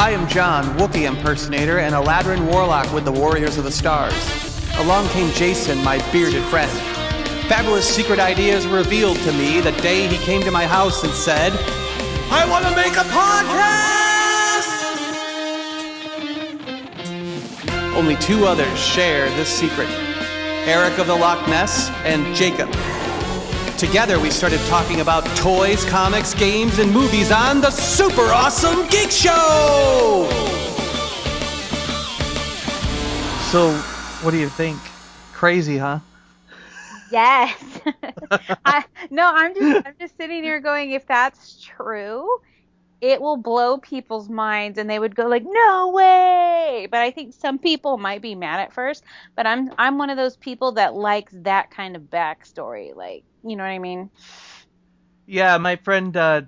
I am John, Wookiee impersonator, and a Ladrin warlock with the Warriors of the Stars. Along came Jason, my bearded friend. Fabulous secret ideas revealed to me the day he came to my house and said, I want to make a podcast! Only two others share this secret Eric of the Loch Ness and Jacob. Together, we started talking about toys, comics, games, and movies on the Super Awesome Geek Show! So, what do you think? Crazy, huh? Yes. I, no, I'm just I'm just sitting here going, if that's true, it will blow people's minds and they would go like, "No way!" But I think some people might be mad at first, but I'm I'm one of those people that likes that kind of backstory, like, you know what I mean? Yeah, my friend uh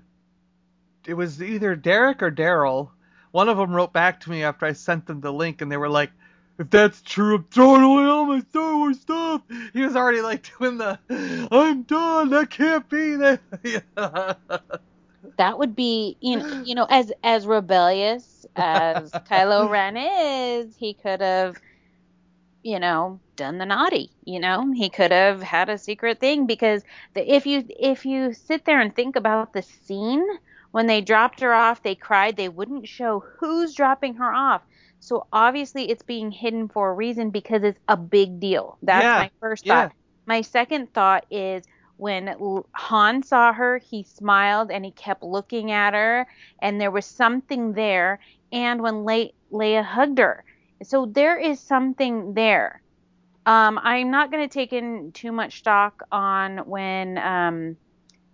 it was either Derek or Daryl. One of them wrote back to me after I sent them the link and they were like, if that's true, I'm throwing away all my Star Wars stuff. He was already like doing the, I'm done. That can't be that. that would be, you know, you know, as as rebellious as Kylo Ren is, he could have, you know, done the naughty. You know, he could have had a secret thing because the, if you if you sit there and think about the scene when they dropped her off, they cried. They wouldn't show who's dropping her off. So obviously it's being hidden for a reason because it's a big deal. That's Yeah, my first yeah. thought. My second thought is when Han saw her, he smiled and he kept looking at her, and there was something there. And when Le- Leia hugged her, so there is something there. Um, I'm not going to take in too much stock on when, um,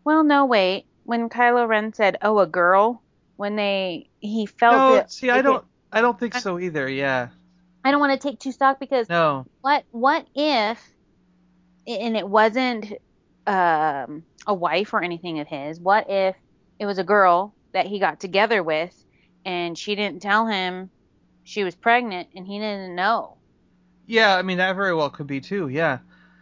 well, no, wait, when Kylo Ren said, "Oh, a girl," when they he felt no, it. see, I don't, I don't think so either. Yeah, I don't want to take too stock because no, what what if and it wasn't um a wife or anything of his what if it was a girl that he got together with and she didn't tell him she was pregnant and he didn't know yeah. I mean, that very well could be too. Yeah,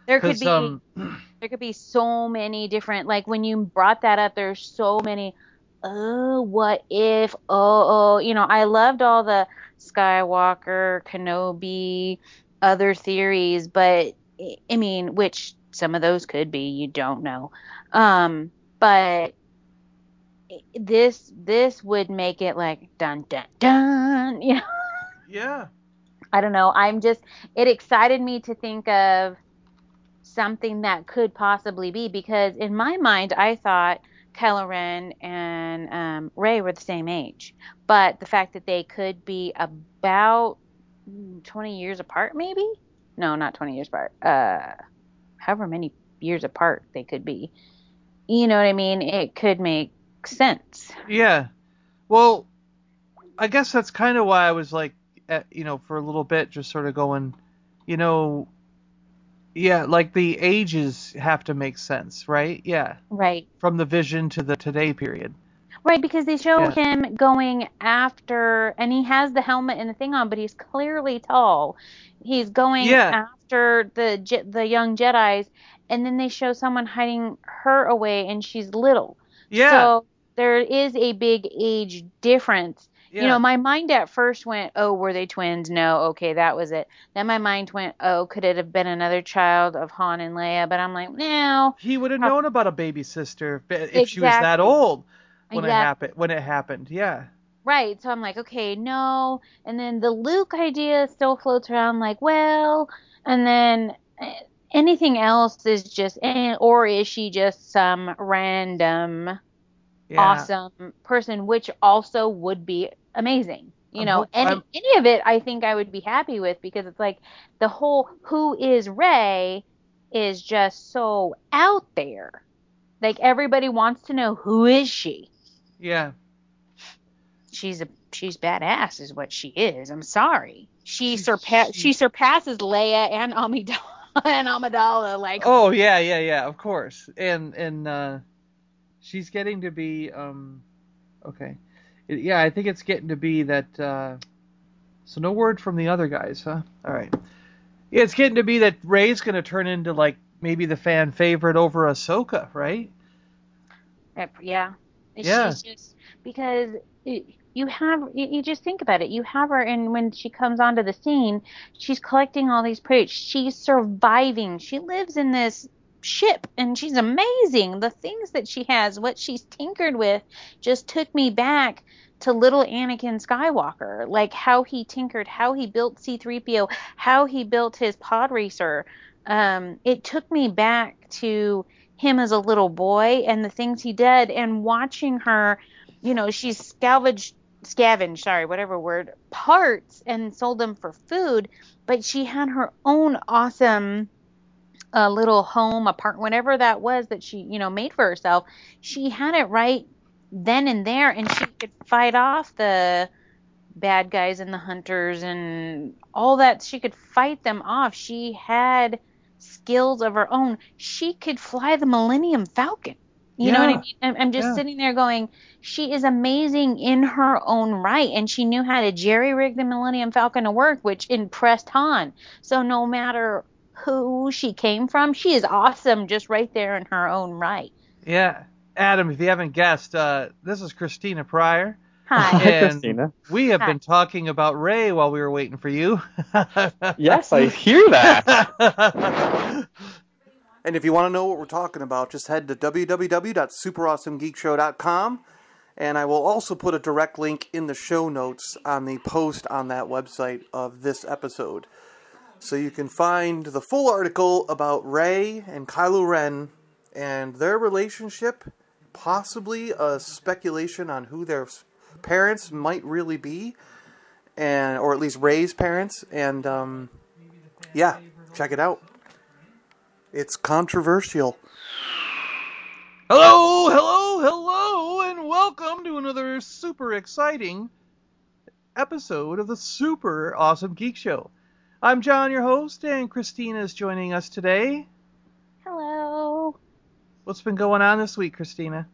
there could be um, there could be so many different like when you brought that up there's so many oh what if oh oh you know i loved all the skywalker kenobi other theories but i I mean which some of those could be you don't know um but this this would make it like dun dun dun you know yeah, I don't know. I'm just it excited me to think of something that could possibly be because in my mind I thought Kylo Ren and um, Rey were the same age, but the fact that they could be about mm, 20 years apart, maybe? No, not 20 years apart. Uh, however many years apart they could be. You know what I mean? It could make sense. yeah. Well, I guess that's kind of why I was like, at, you know, for a little bit, just sort of going, you know, yeah, like the ages have to make sense, right? Yeah, Right. from the vision to the today period. Right, because they show Yeah. him going after, and he has the helmet and the thing on, but he's clearly tall. He's going Yeah. after the the young Jedi's, and then they show someone hiding her away, and she's little. Yeah, So there is a big age difference. Yeah. You know, my mind at first went, "Oh, were they twins?" No, okay, that was it. Then my mind went, "Oh, could it have been another child of Han and Leia?" But I'm like, no. he would have known about a baby sister if, if she was that old when it happened. When it happened, yeah. Right. So I'm like, okay, no. And then the Luke idea still floats around like, well, and then eh, anything else is just, eh, or is she just some random Yeah. awesome person, which also would be amazing. You I'm know, hope- any I'm- any of it, I think I would be happy with because it's like the whole who is Rey is just so out there. Like everybody wants to know who is she. Yeah. she's a she's badass is what she is. I'm sorry. She surpa- she- she surpasses Leia and Amidala and Amidala like Oh yeah, yeah, yeah. Of course. And and uh, she's getting to be um, okay. It- yeah, I think it's getting to be that. Uh, so no word from the other guys, huh? All right. Yeah, it's getting to be that Rey's gonna turn into like maybe the fan favorite over Ahsoka, right? yeah. Yeah. Just because it, you have you, you just think about it. You have her, and when she comes onto the scene, she's collecting all these plates. She's surviving. She lives in this ship and she's amazing. The things that she has, what she's tinkered with, just took me back to little Anakin Skywalker, like how he tinkered, how he built C3PO, how he built his pod racer. Um, it took me back to him as a little boy and the things he did and watching her, you know, she's scavenged scavenged, sorry, whatever word, parts and sold them for food, but she had her own awesome a little home, apartment, whatever that was that she, you know, made for herself. She had it right then and there, and she could fight off the bad guys and the hunters and all that. She could fight them off. She had skills of her own. She could fly the Millennium Falcon. You know what I mean? I'm, I'm just Yeah. sitting there going, she is amazing in her own right, and she knew how to jerry rig the Millennium Falcon to work, which impressed Han. So no matter who she came from, she is awesome just right there in her own right. Yeah. Adam, if you haven't guessed, uh, this is Christina Pryor. Hi. Hi, And Christina. We have Hi. been talking about Rey while we were waiting for you. Yes, I hear that. And if you want to know what we're talking about, just head to www.superawesomegeekshow.com. And I will also put a direct link in the show notes on the post on that website of this episode. So you can find the full article about Rey and Kylo Ren and their relationship, possibly a speculation on who their parents might really be, and or at least Rey's parents. And um, yeah, check it out. It's controversial. hello, hello, hello, and welcome to another super exciting episode of the Super Awesome Geek Show. I'm John, your host, and Christina is joining us today. Hello. What's been going on this week, Christina?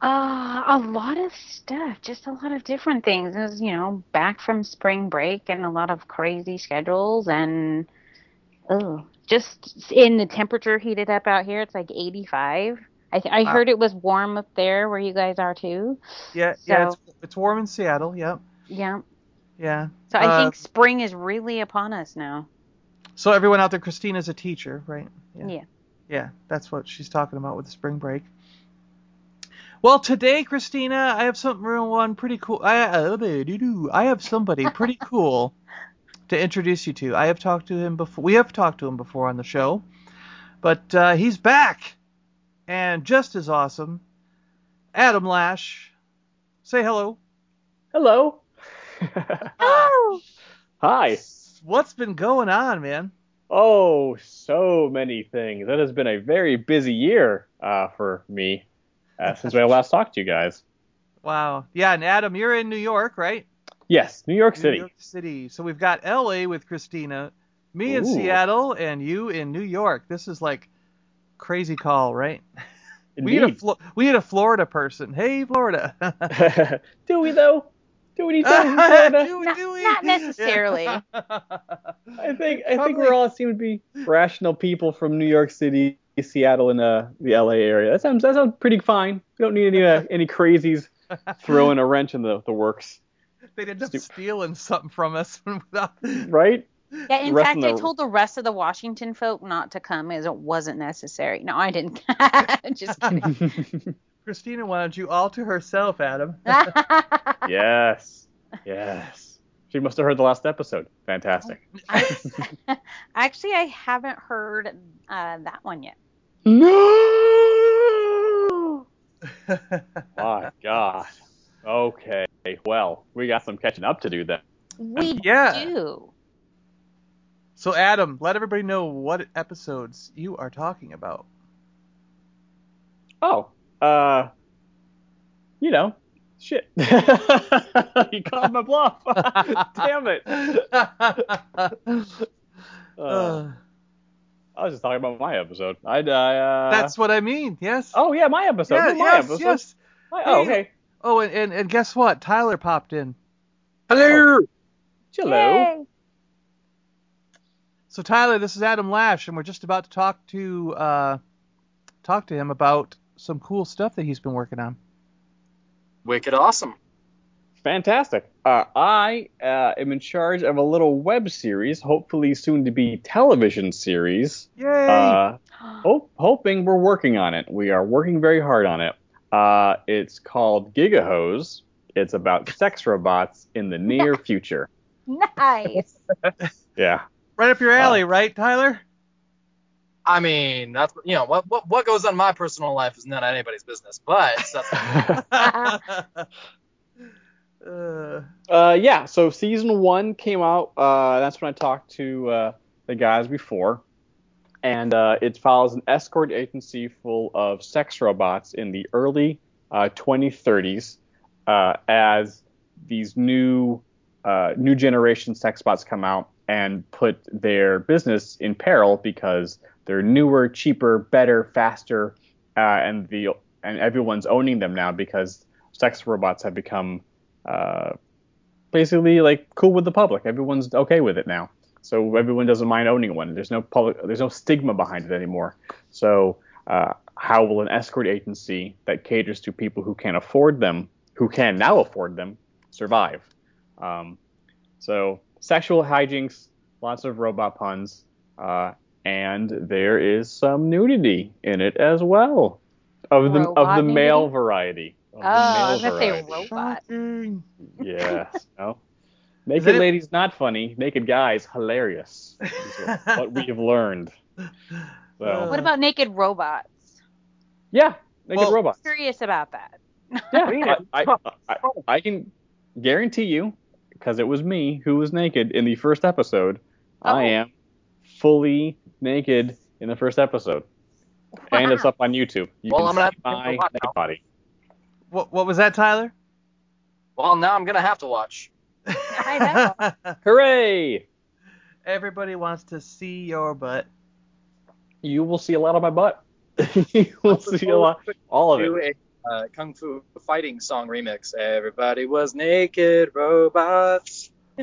Uh, a lot of stuff, just a lot of different things. It was, you know, back from spring break and a lot of crazy schedules and oh, just in the temperature heated up out here. It's like 85. I, I Wow. heard it was warm up there where you guys are too. Yeah, yeah, it's, it's warm in Seattle. Yep, Yeah. Yeah. So I Uh, think spring is really upon us now. So everyone out there, Christina's a teacher, right? Yeah. Yeah, that's what she's talking about with the spring break. Well, today, Christina, I have something real one pretty cool. I uh. I have somebody pretty cool to introduce you to. I have talked to him before. We have talked to him before on the show, but uh, he's back and just as awesome. Adam Lash, say hello. Hello. Oh, Hi. What's been going on, man? Oh, so many things. That has been a very busy year uh, for me uh, since I last talked to you guys. Wow. Yeah, and Adam, you're in New York, right? Yes, New York City. New York City. So we've got LA with Christina, me in Seattle, and you in New York. This is like crazy call, right? We need a Indeed. We need a Florida person. Hey, Florida. do we though? Do we need someone from Florida? Do Not- do not necessarily. Yeah. I think I think we're all seem to be rational people from New York City, Seattle, and uh, the LA area. That sounds that sounds pretty fine. We don't need any uh, any crazies throwing a wrench in the, the works, They'd end up stealing something from us without. right? Yeah, in fact, of I told the rest of the Washington folk not to come as it wasn't necessary. No, I didn't. Just kidding. Christina wanted you all to herself, Adam. yes, yes. She must have heard the last episode. Fantastic. Actually, I haven't heard uh, that one yet. No. My God. Okay. Well, we got some catching up to do then. We Yeah. do. so, Adam, let everybody know what episodes you are talking about. Oh, uh, you know, shit. you called my bluff. Damn it. Uh, I was just talking about my episode. I, uh, that's what I mean. Yes. Oh yeah, my episode. yeah, my yes, episode. yes. My- oh, Hey. okay. Oh, and, and, and guess what? Tyler popped in. Hello. Hello. Yay. So Tyler, this is Adam Lash, and we're just about to talk to uh, talk to him about some cool stuff that he's been working on. Wicked awesome. Fantastic. Uh, I uh, am in charge of a little web series, hopefully soon to be television series. Yay! Uh, hope, hoping we're working on it. We are working very hard on it. Uh, it's called GigaHoes. It's about sex robots in the near future. nice. Yeah. right up your alley, right, Tyler? I mean, that's you know what what what goes on in my personal life is not anybody's business. But that's, uh, Uh, yeah, so season one came out. Uh, that's when I talked to uh, the guys before. And uh, it follows an escort agency full of sex robots in the early uh, 2030s uh, as these new uh, new generation sex bots come out and put their business in peril because they're newer, cheaper, better, faster, uh, and the and everyone's owning them now because sex robots have become uh, basically like cool with the public. Everyone's okay with it now. So everyone doesn't mind owning one. There's no public, there's no stigma behind it anymore. So uh, how will an escort agency that caters to people who can't afford them, who can now afford them, survive? Um, so sexual hijinks, lots of robot puns, uh, and there is some nudity in it as well, of the of Robot the male nudity? variety. Of Oh, the I was male gonna say variety. robot. shocking. Yes. No. Is Naked it- ladies not funny. Naked guys hilarious. is what- what we have learned. So What about naked robots? yeah, naked Well- robots. Curious about that. Yeah, I, I, I, I can guarantee you, because it was me who was naked in the first episode. I Oh. am fully naked in the first episode, and it's up on YouTube. You Well, can I'm gonna see have to my naked body. What what was that, Tyler? well, now I'm gonna have to watch. I know. Hooray! Everybody wants to see your butt. You will see a lot of my butt. you will see a lot, all of Do it. a uh, kung fu fighting song remix. Everybody was naked robots.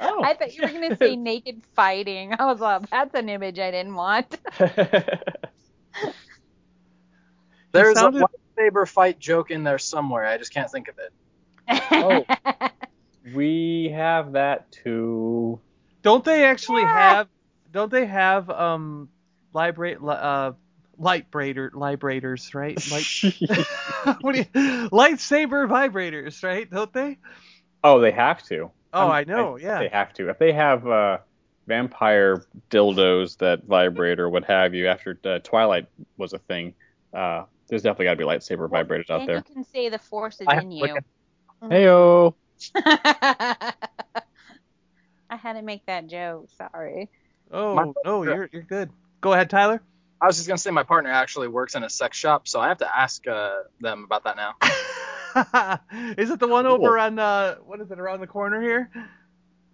Oh. I thought you were gonna say naked fighting. I was like, that's an image I didn't want. There's sounded- a lightsaber fight joke in there somewhere. I just can't think of it. Oh. we have that too. Don't they actually Yeah. have? Don't they have um, librate uh, light brader vibrators, right? Light what do you, lightsaber vibrators, right? Don't they? oh, they have to. Oh, I'm- I know. They Yeah. They have to. If they have uh, vampire dildos that vibrate or what have you, after uh, Twilight was a thing, uh, there's definitely got to be lightsaber vibrators out and there. you can say the force is I in you. look at- Heyo. I had to make that joke. Sorry. Oh My- no, you're you're good. Go ahead, Tyler. I was just gonna say my partner actually works in a sex shop, so I have to ask uh, them about that now. is it the one Cool. over on uh what is it around the corner here?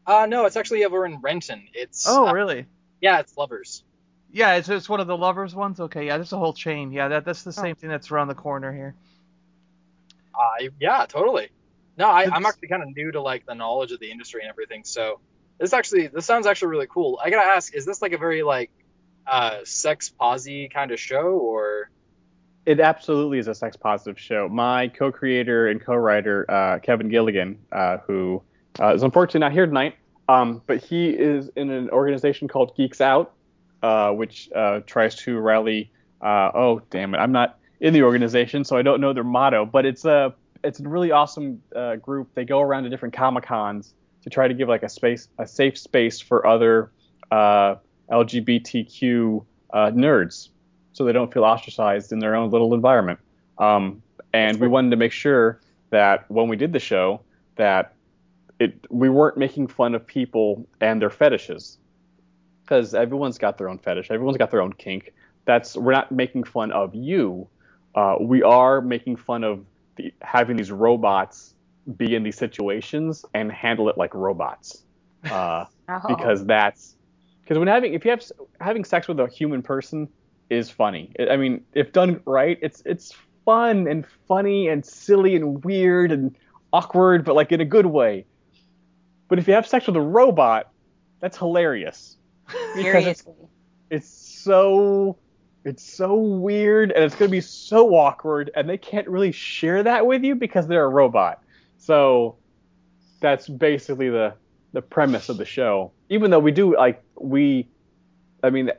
Uh, no, it's actually over in Renton. It's Oh uh, really? yeah, it's Lovers. Yeah, it's it's one of the lovers ones. Okay, yeah, there's a whole chain. Yeah, that that's the Oh. same thing that's around the corner here. Uh, yeah, totally. No, I, I'm actually kind of new to like the knowledge of the industry and everything. So this actually this sounds actually really cool. I gotta ask, is this like a very like uh, sex posy kind of show or? It absolutely is a sex positive show. My co-creator and co-writer uh, Kevin Gilligan, uh, who uh, is unfortunately not here tonight, um, but he is in an organization called Geeks Out, uh, which uh, tries to rally. Uh, oh damn it, I'm not in the organization, so I don't know their motto, but it's a it's a really awesome group. They go around to different comic cons to try to give like a space, a safe space for other LGBTQ nerds so they don't feel ostracized in their own little environment. Um, and we wanted to make sure that when we did the show, that it we weren't making fun of people and their fetishes, because everyone's got their own fetish, everyone's got their own kink. That's we're not making fun of you. Uh, we are making fun of the, having these robots be in these situations and handle it like robots. Uh, Oh. because that's because when having if you have having sex with a human person is funny. I mean, if done right, it's it's fun and funny and silly and weird and awkward, but like in a good way. But if you have sex with a robot, that's hilarious. Because it's, it's so it's so weird and it's going to be so awkward and they can't really share that with you because they're a robot. So that's basically the the premise of the show. Even though we do like we, I mean,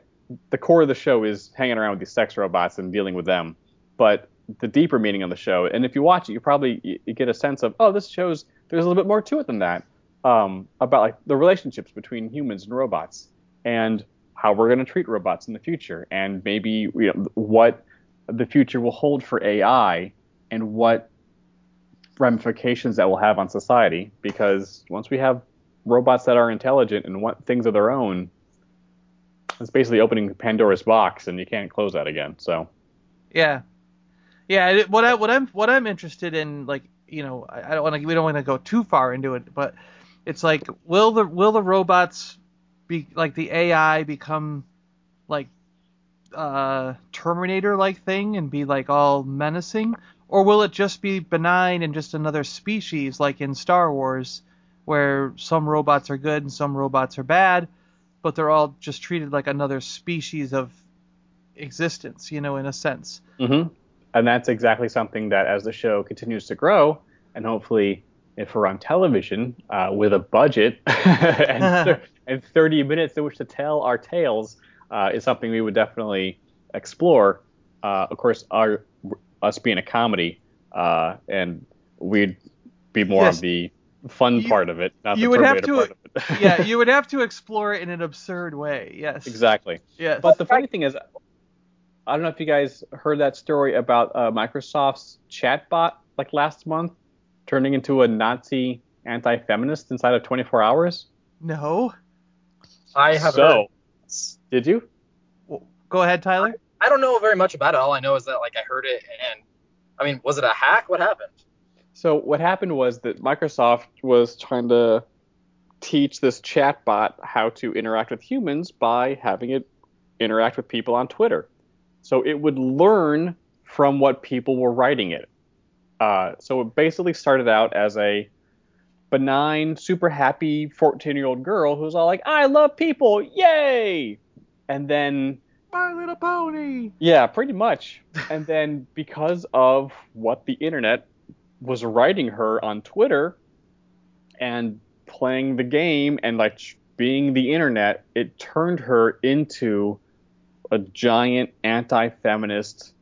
the core of the show is hanging around with these sex robots and dealing with them. But the deeper meaning of the show, and if you watch it, you probably you, get a sense of oh, this shows there's a little bit more to it than that um, about like the relationships between humans and robots and how we're going to treat robots in the future and maybe you know what the future will hold for AI and what ramifications that will have on society because once we have robots that are intelligent and want things of their own it's basically opening Pandora's box and you can't close that again so Yeah, yeah. What I what I'm what I'm interested in, like you know, I, I don't want to we don't want to go too far into it, but it's like will the will the robots be like the AI become like uh Terminator like thing and be like all menacing, or will it just be benign and just another species like in Star Wars, where some robots are good and some robots are bad, but they're all just treated like another species of existence, you know, in a sense. Mm-hmm. And that's exactly something that, as the show continues to grow, and hopefully, if we're on television uh, with a budget and, thir- and 30 minutes in which to tell our tales, uh, is something we would definitely explore. Uh, of course, our us being a comedy, uh, and we'd be more Yes. on the fun You- part of it, not you the would have to- part of it. Yeah, you would have to explore it in an absurd way. Yes. exactly. Yes. But the funny thing is, I don't know if you guys heard that story about uh, Microsoft's chatbot like last month turning into a Nazi anti-feminist inside of 24 hours. no. I have so, heard. did you? Well, Go ahead, Tyler. I don't know very much about it. All I know is that like I heard it, and I mean, was it a hack? What happened? So what happened was that Microsoft was trying to teach this chatbot how to interact with humans by having it interact with people on Twitter. So it would learn from what people were writing it. Uh, so it basically started out as a benign, super happy 14 year old girl who's all like, I love people, yay! And then My Little Pony. yeah, pretty much. And then because of what the internet was writing her on Twitter and playing the game and like being the internet, it turned her into a giant anti-feminist,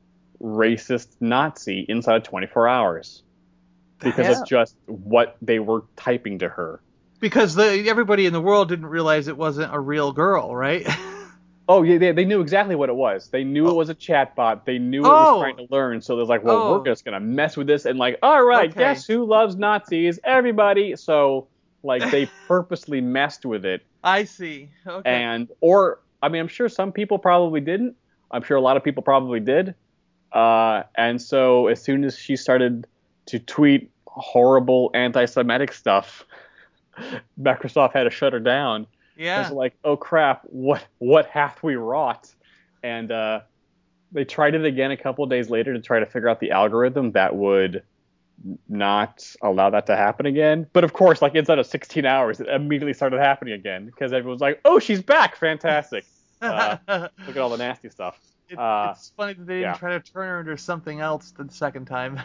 racist Nazi inside of 24 hours because Yeah. of just what they were typing to her. Because the, everybody in the world didn't realize it wasn't a real girl, right? Oh yeah, they, they knew exactly what it was. They knew Oh. it was a chatbot. They knew it Oh. was trying to learn. So they're like, well, Oh. we're just gonna mess with this and like, all right, Okay. guess who loves Nazis? Everybody. So like they purposely messed with it I see. Okay. and or I mean, I'm sure some people probably didn't. I'm sure a lot of people probably did. Uh, and so as soon as she started to tweet horrible anti-Semitic stuff, Microsoft had to shut her down. yeah. It's like, oh crap, what what hath we wrought? And uh, they tried it again a couple of days later to try to figure out the algorithm that would not allow that to happen again. But of course, like inside of 16 hours, it immediately started happening again because everyone's like, oh, she's back, fantastic. uh, Look at all the nasty stuff. It- uh, it's funny that they didn't yeah. try to turn her into something else the second time.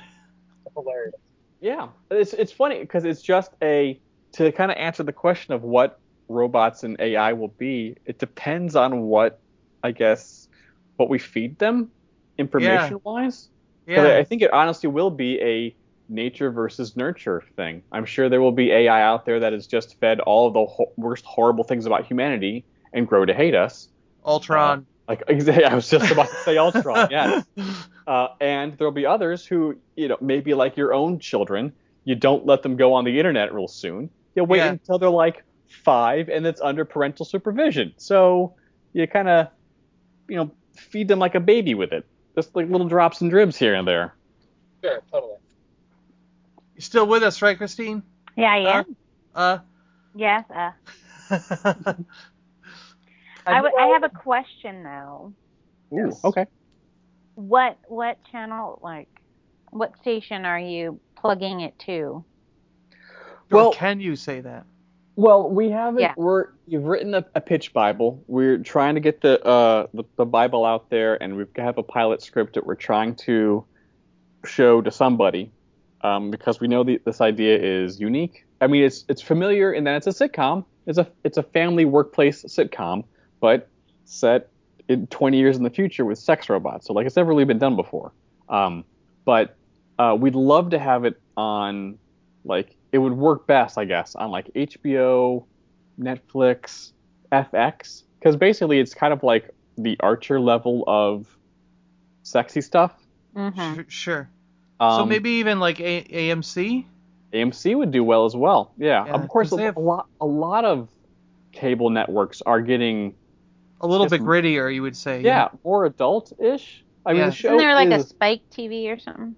Hilarious. Yeah, it's it's funny because it's just a to kind of answer the question of what robots and AI will be. It depends on what I guess what we feed them information wise. Because I think it honestly will be a nature versus nurture thing. I'm sure there will be AI out there that is just fed all of the ho- worst horrible things about humanity and grow to hate us. Ultron. Like I was just about to say Ultron, yes. Uh, and there'll be others who, you know, maybe like your own children, you don't let them go on the internet real soon. You wait Yeah. until they're like five and it's under parental supervision. So you kind of, you know, feed them like a baby with it. Just like little drops and dribs here and there. Sure, totally. You still with us, right, Christine? Yeah, yeah. Uh. yes. Uh, uh I, w- I have a question though. Ooh, Yes. okay. What what channel like what station are you plugging it to? Well- or can you say that? Well, we haven't. Yeah. We're you've written a, a pitch Bible. We're trying to get the, uh, the the Bible out there, and we have a pilot script that we're trying to show to somebody. Um, because we know the, this idea is unique. I mean, it's it's familiar in that it's a sitcom. It's a it's a family workplace sitcom, but set in 20 years in the future with sex robots. So like it's never really been done before. Um, but uh, we'd love to have it on like it would work best, I guess, on like HBO, Netflix, FX, because basically it's kind of like the Archer level of sexy stuff. hmm Sure. Um, so maybe even like a- AMC. AMC would do well as well. Yeah, Yeah, of course, a, they have- a lot a lot of cable networks are getting A little Yes, bit grittier, you would say. yeah more adult-ish. I mean, Yeah. the show Isn't there like a Spike TV or something?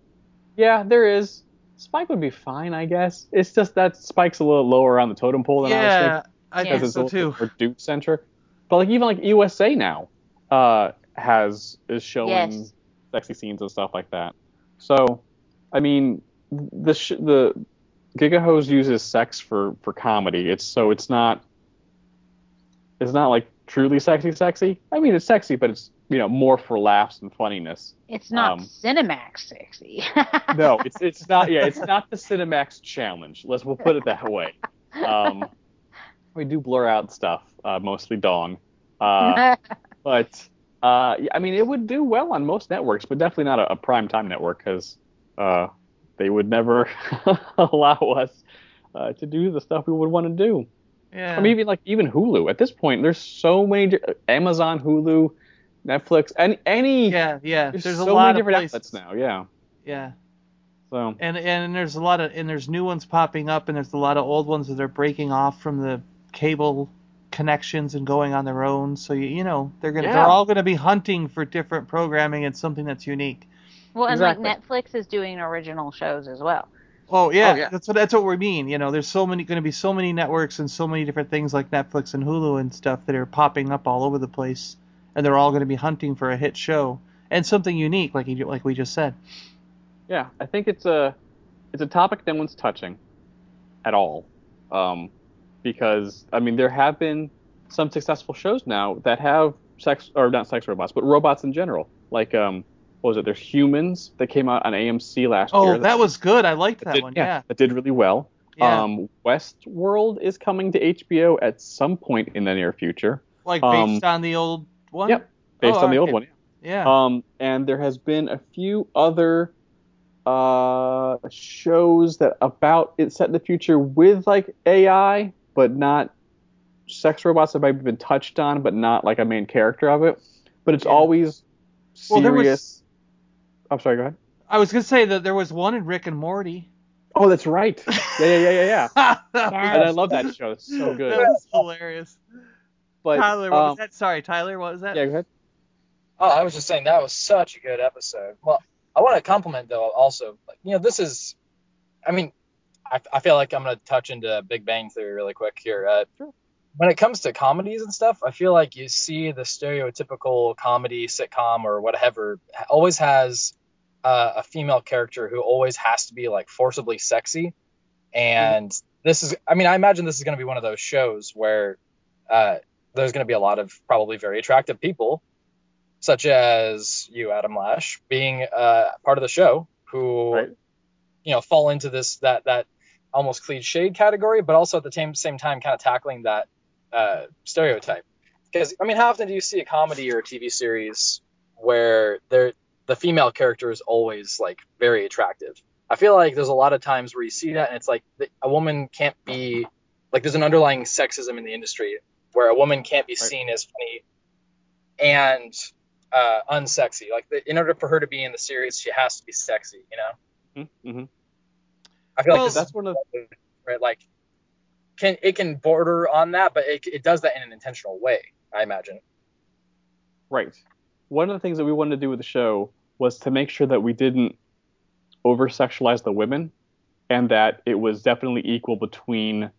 Yeah, there is. Spike would be fine, I guess. It's just that Spike's a little lower on the totem pole than I was thinking. Yeah, I Yeah. think because it's so a little too. bit more Duke centric. But like even like USA now uh, has is showing Yes. sexy scenes and stuff like that. So, I mean, the sh- the GigaHoes uses sex for for comedy. It's so it's not it's not like truly sexy sexy. I mean, it's sexy, but it's you know more for laughs and funniness. It's not Um, Cinemax sexy. No, it's it's not. Yeah, it's not the Cinemax challenge. Let's we'll put it that way. Um, we do blur out stuff, uh, mostly dong. Uh, but uh, I mean, it would do well on most networks, but definitely not a, a prime time network because uh, they would never allow us uh, to do the stuff we would want to do. yeah. I mean, even like even Hulu at this point, there's so many Amazon, Hulu, Netflix, any any. yeah, yeah. There's, There's, a so lot many of different places. outlets now. Yeah. Yeah. So and and there's a lot of and there's new ones popping up and there's a lot of old ones that are breaking off from the cable connections and going on their own so you, you know they're gonna Yeah. they're all gonna be hunting for different programming and something that's unique well, and Exactly. like Netflix is doing original shows as well. oh yeah, Oh, yeah. that's what that's what we mean you know there's so many gonna be so many networks and so many different things like netflix and hulu and stuff that are popping up all over the place and they're all gonna be hunting for a hit show and something unique like you like we just said yeah, I think it's a it's a topic no one's touching at all, um, because I mean there have been some successful shows now that have sex or not sex robots, but robots in general. Like um, what was it? There's Humans that came out on AMC last oh year. Oh, that was good i liked that did, one yeah that did really well. yeah Um, Westworld is coming to HBO at some point in the near future, like um, based on the old one Yep. based Oh, on the old one. yeah Um, and there has been a few other uh, shows that about it set in the future with like AI, but not sex robots that might have been touched on, but not like a main character of it. But it's Yeah. always Well, there was- serious. I'm sorry. Go ahead. I was gonna say that there was one in Rick and Morty. Oh, that's right. Yeah, yeah, yeah, yeah, yeah. And I love that show. It's so good. That was hilarious. But Tyler, what was um, that? Sorry, Tyler, what was that? yeah, go ahead. Oh, I was just saying that was such a good episode. Well, I want to compliment though also. Like, you know, this is, I mean, I, I feel like I'm gonna touch into Big Bang Theory really quick here. Uh, When it comes to comedies and stuff, I feel like you see the stereotypical comedy sitcom or whatever always has uh, a female character who always has to be like forcibly sexy, and this is, I mean, I imagine this is gonna be one of those shows where uh, there's gonna be a lot of probably very attractive people such as you, Adam Lash, being uh, part of the show, who Right. you know fall into this that that almost cliched category, but also at the same same time kind of tackling that uh, stereotype. Because I mean, how often do you see a comedy or a TV series where there the female character is always like very attractive? I feel like there's a lot of times where you see that, and it's like a woman can't be like there's an underlying sexism in the industry where a woman can't be seen as funny and uh, unsexy. Like the, in order for her to be in the series, she has to be sexy. You know, Mm-hmm. I feel Well, like That's one of the right. Like can it can border on that, but it, it does that in an intentional way. I imagine. Right. One of the things that we wanted to do with the show was to make sure that we didn't over sexualize the women and that it was definitely equal between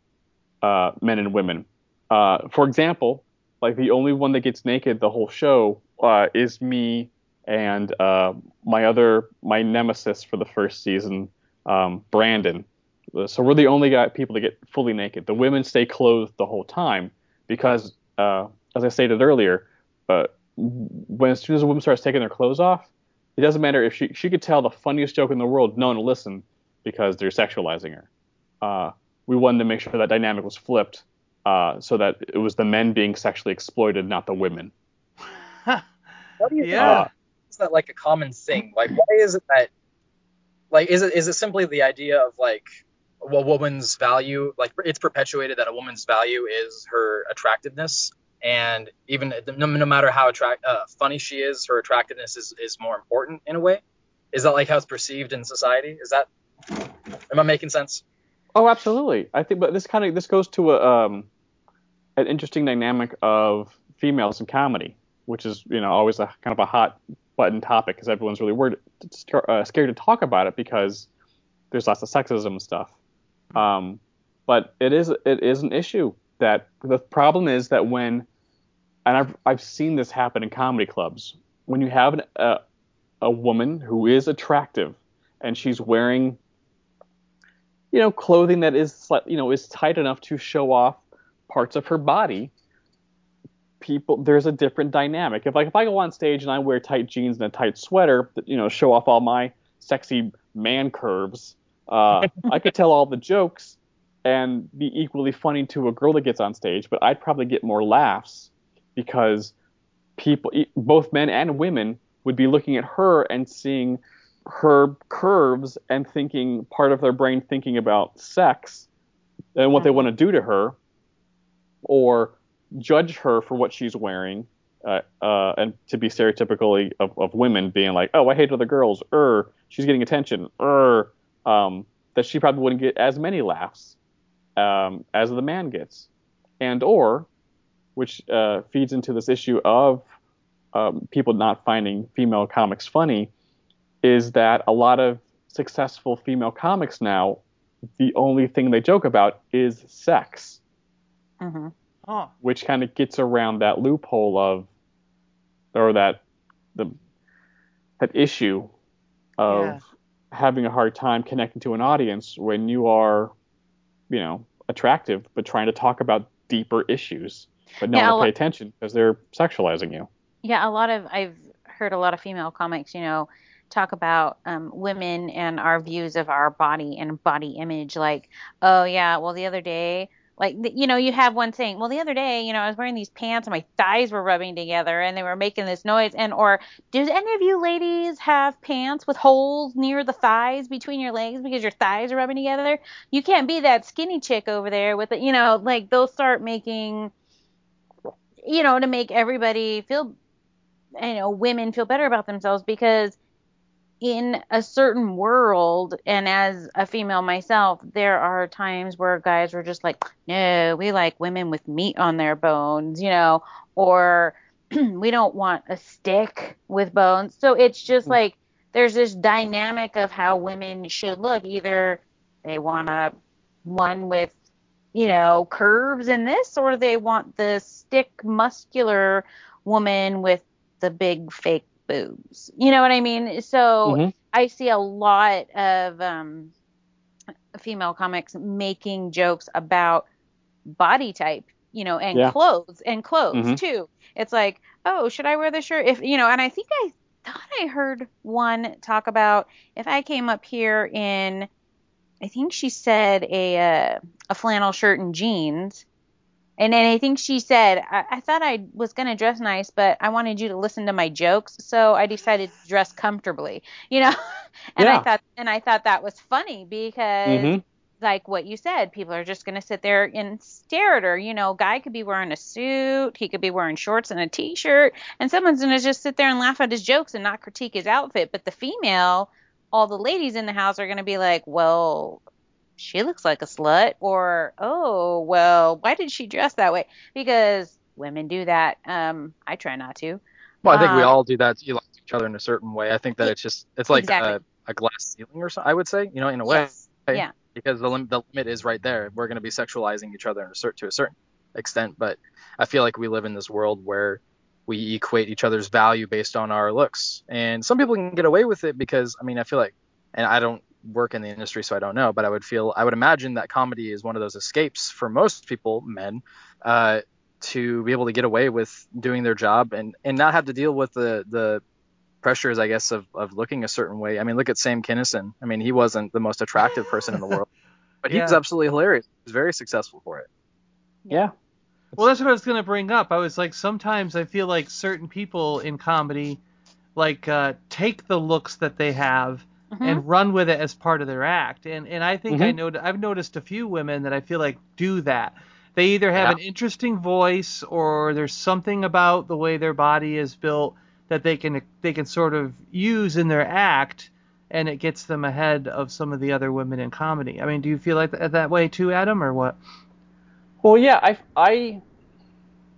uh, men and women. Uh, for example, like the only one that gets naked the whole show uh, is me and uh, my other, my nemesis for the first season, um, Brandon. So we're the only guy, people that get fully naked. The women stay clothed the whole time because, uh, as I stated earlier, uh, when as soon as a woman starts taking their clothes off, it doesn't matter if she she could tell the funniest joke in the world. No, one will listen, because they're sexualizing her. Uh, we wanted to make sure that dynamic was flipped uh, so that it was the men being sexually exploited, not the women. What do you Yeah. think? Is that like a common thing? Like, why is it that? Like, is it is it simply the idea of like a woman's value? Like, it's perpetuated that a woman's value is her attractiveness, and even no, no matter how attract uh, funny she is, her attractiveness is is more important in a way. Is that like how it's perceived in society? Is that? Am I making sense? Oh, absolutely. I think, but this kind of this goes to a um, an interesting dynamic of females in comedy, which is you know always a kind of a hot button topic because everyone's really worried, uh, scared to talk about it because there's lots of sexism and stuff. Um, but it is it is an issue that the problem is that when and I've I've seen this happen in comedy clubs. When you have an, a a woman who is attractive and she's wearing you know clothing that is you know is tight enough to show off parts of her body people there's a different dynamic. If like if i go on stage and i wear tight jeans and a tight sweater that you know show off all my sexy man curves uh, i could tell all the jokes and be equally funny to a girl that gets on stage but i'd probably get more laughs because people both men and women would be looking at her and seeing her curves and thinking part of their brain thinking about sex and what they want to do to her or judge her for what she's wearing uh, uh, and to be stereotypically of, of women being like oh i hate other girls. Er she's getting attention. Er um, that she probably wouldn't get as many laughs um, as the man gets. And or which uh, feeds into this issue of um, people not finding female comics funny is that a lot of successful female comics now, the only thing they joke about is sex, hmm Huh. which kind of gets around that loophole of, or that the that issue of Yeah. having a hard time connecting to an audience when you are, you know, attractive but trying to talk about deeper issues, but no Yeah, one to pay attention because they're sexualizing you. Yeah, a lot of I've heard a lot of female comics, you know, talk about um, women and our views of our body and body image. Like, oh yeah, well the other day, like th- you know, you have one thing. well the other day, you know, I was wearing these pants and my thighs were rubbing together and they were making this noise. And or does any of you ladies have pants with holes near the thighs between your legs because your thighs are rubbing together? You can't be that skinny chick over there with it. You know, like they'll start making, you know, to make everybody feel you know women feel better about themselves because in a certain world and as a female myself there are times where guys were just like no we like women with meat on their bones you know or we don't want a stick with bones. So it's just mm. like there's this dynamic of how women should look. Either they want a one with you know curves in this or they want the stick muscular woman with the big fake boobs. You know what I mean? So Mhm. I see a lot of um, female comics making jokes about body type, you know, and Yeah. clothes and clothes Mhm. too. It's like, oh, should I wear this shirt? If you know, and I think I thought I heard one talk about if I came up here in, I think she said a uh, a flannel shirt and jeans. And then I think she said, I, I thought I was going to dress nice, but I wanted you to listen to my jokes, so I decided to dress comfortably, you know. and Yeah. I thought, and I thought that was funny because, Mhm. like what you said, people are just going to sit there and stare at her. You know, guy could be wearing a suit, he could be wearing shorts and a t-shirt, and someone's going to just sit there and laugh at his jokes and not critique his outfit. But the female, all the ladies in the house are going to be like, well, she looks like a slut or oh well why did she dress that way because women do that um i try not to Well, I think we Uh, all do that to each other in a certain way. I think that it's just it's like Exactly. a, a glass ceiling or something. I would say, you know, in a way, yes yeah because the lim- the limit is right there. We're going to be sexualizing each other in a cer- to a certain extent, but I feel like we live in this world where we equate each other's value based on our looks, and some people can get away with it because I mean, I feel like, and I don't work in the industry, so I don't know, but I would feel I would imagine that comedy is one of those escapes for most people, men, uh, to be able to get away with doing their job and and not have to deal with the the pressures, I guess, of, of looking a certain way. I mean, look at Sam Kinison. I mean, he wasn't the most attractive person in the world, but he was Yeah. absolutely hilarious. He was very successful for it. Yeah. Well, that's what I was gonna bring up. I was like, sometimes I feel like certain people in comedy, like, uh, take the looks that they have Mhm. and run with it as part of their act. And and I think I Mhm. know I've noticed a few women that I feel like do that. They either have Yeah. an interesting voice or there's something about the way their body is built that they can they can sort of use in their act and it gets them ahead of some of the other women in comedy. I mean, do you feel like that, that way too, Adam, or what? Well, yeah, I, I,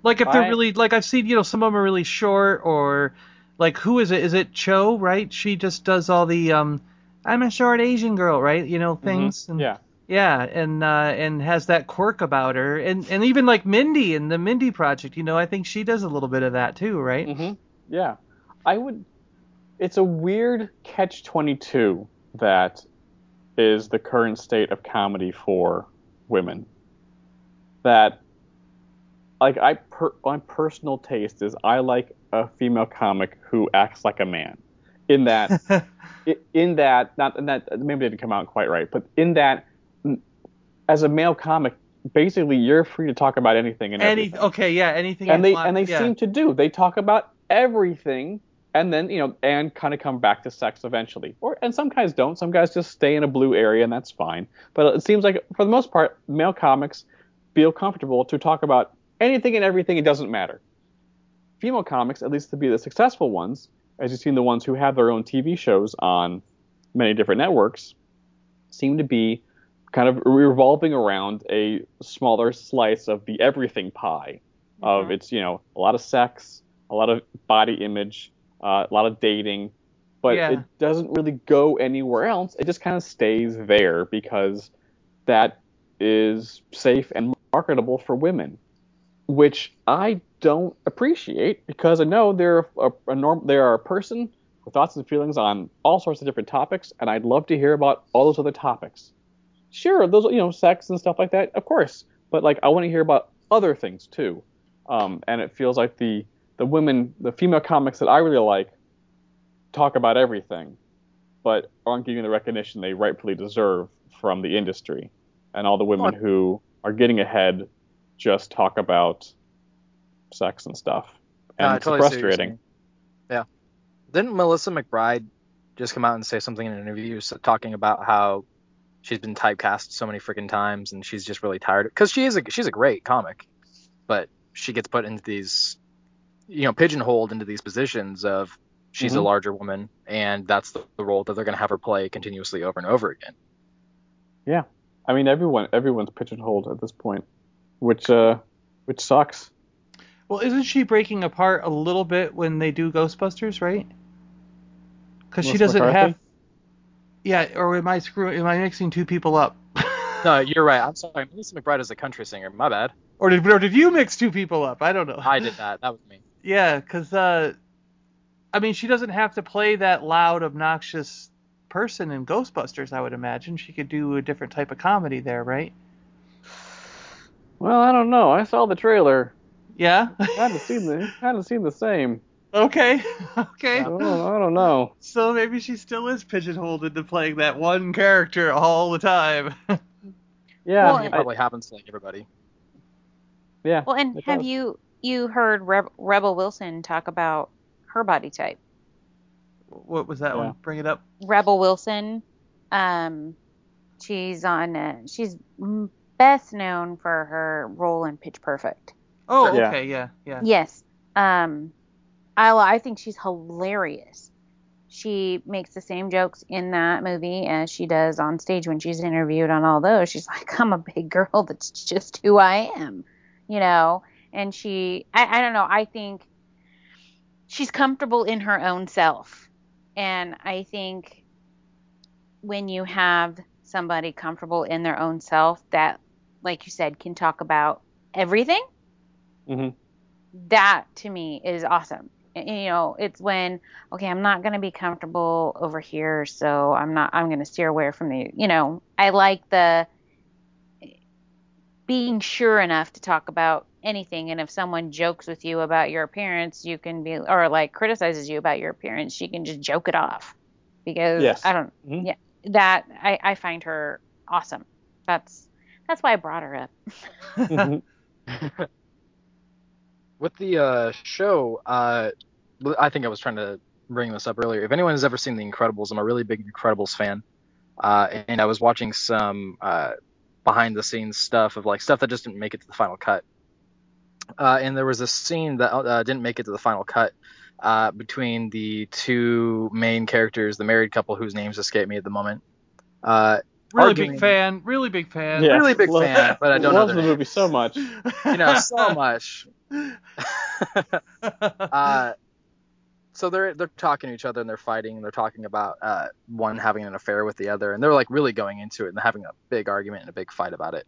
Like if they're I- really like I've seen, you know, some of them are really short or like who is it? Is it Cho, right? She just does all the um I'm a short Asian girl, right? You know, things. And, yeah. Yeah, and uh and has that quirk about her. And and even like Mindy in the Mindy project, you know, I think she does a little bit of that too, right? hmm Yeah, I would. It's a weird catch twenty two that is the current state of comedy for women. That, like, I per, my personal taste is I like a female comic who acts like a man. In that, in that, not in that maybe it didn't come out quite right, but in that, as a male comic, basically you're free to talk about anything and Any everything okay, yeah, anything and they want, and they yeah. seem to do. They talk about everything, and then you know, and kind of come back to sex eventually. Or and some guys don't. Some guys just stay in a blue area, and that's fine. But it seems like for the most part, male comics feel comfortable to talk about anything and everything. It doesn't matter. Female comics, at least to be the successful ones, as you've seen the ones who have their own TV shows on many different networks, seem to be kind of revolving around a smaller slice of the everything pie of Mhm. it's you know a lot of sex, a lot of body image, uh, a lot of dating, but Yeah. it doesn't really go anywhere else. It just kind of stays there because that is safe and marketable for women, which I don't appreciate because I know they're a, a norm, they are a person with thoughts and feelings on all sorts of different topics, and I'd love to hear about all those other topics. Sure, those you know sex and stuff like that, of course, but like I want to hear about other things too. Um, and it feels like the the women, the female comics that I really like, talk about everything, but aren't getting the recognition they rightfully deserve from the industry. And all the women who are getting ahead just talk about sex and stuff, and I it's totally see what you're frustrating. Yeah. Didn't Melissa McBride just come out and say something in an interview talking about how she's been typecast so many freaking times and she's just really tired because she is a she's a great comic, but she gets put into these, you know, pigeonholed into these positions of she's a Mhm. larger woman and that's the, the role that they're going to have her play continuously over and over again. I mean, everyone everyone's pigeonholed at this point, which uh, which sucks. Well, isn't she breaking apart a little bit when they do Ghostbusters, right? Because she doesn't McCarthy? have. Yeah, or am I screwing? Am I mixing two people up? No, you're right. I'm sorry. Melissa McBride is a country singer. My bad. or did or did you mix two people up? I don't know. I did that. That was me. Yeah, because uh, I mean, she doesn't have to play that loud, obnoxious person in Ghostbusters. I would imagine she could do a different type of comedy there, right? Well, I don't know. I saw the trailer. Yeah. I hadn't seen the I hadn't seen the same. okay. Okay. I don't, I don't know. So maybe she still is pigeonholed into playing that one character all the time. Yeah, Well, It I- probably happens to like everybody. yeah. Well, and have does. you you heard Reb- Rebel Wilson talk about her body type? What was that Yeah. one? Bring it up. Rebel Wilson, um, she's on. Uh, she's best known for her role in Pitch Perfect. Oh, Yeah. okay, yeah, yeah. Yes. Um, I I think she's hilarious. She makes the same jokes in that movie as she does on stage when she's interviewed on all those. She's like, I'm a big girl. That's just who I am, you know. And she, I, I don't know. I think she's comfortable in her own self, and I think when you have somebody comfortable in their own self that, like you said, can talk about everything hmm that to me is awesome. You know, it's when okay, I'm not going to be comfortable over here, so I'm not. I'm going to steer away from the. You know, I like the being sure enough to talk about anything. And if someone jokes with you about your appearance, you can be, or like criticizes you about your appearance, she can just joke it off. Because Yes. I don't, Mhm. yeah, that I, I find her awesome. That's that's why I brought her up. Mhm. with the uh, show, uh, I think I was trying to bring this up earlier. If anyone has ever seen The Incredibles, I'm a really big Incredibles fan, uh, and I was watching some uh, behind the scenes stuff of like stuff that just didn't make it to the final cut. Uh, and there was a scene that uh, didn't make it to the final cut uh, between the two main characters, the married couple whose names escape me at the moment. Uh, really Arguing- big fan. Really big fan. Yeah. Really big Love- fan, but I don't know Love their the name. movie so much. You know, so much. uh, so they're they're talking to each other and they're fighting and they're talking about uh, one having an affair with the other and they're like really going into it and having a big argument and a big fight about it.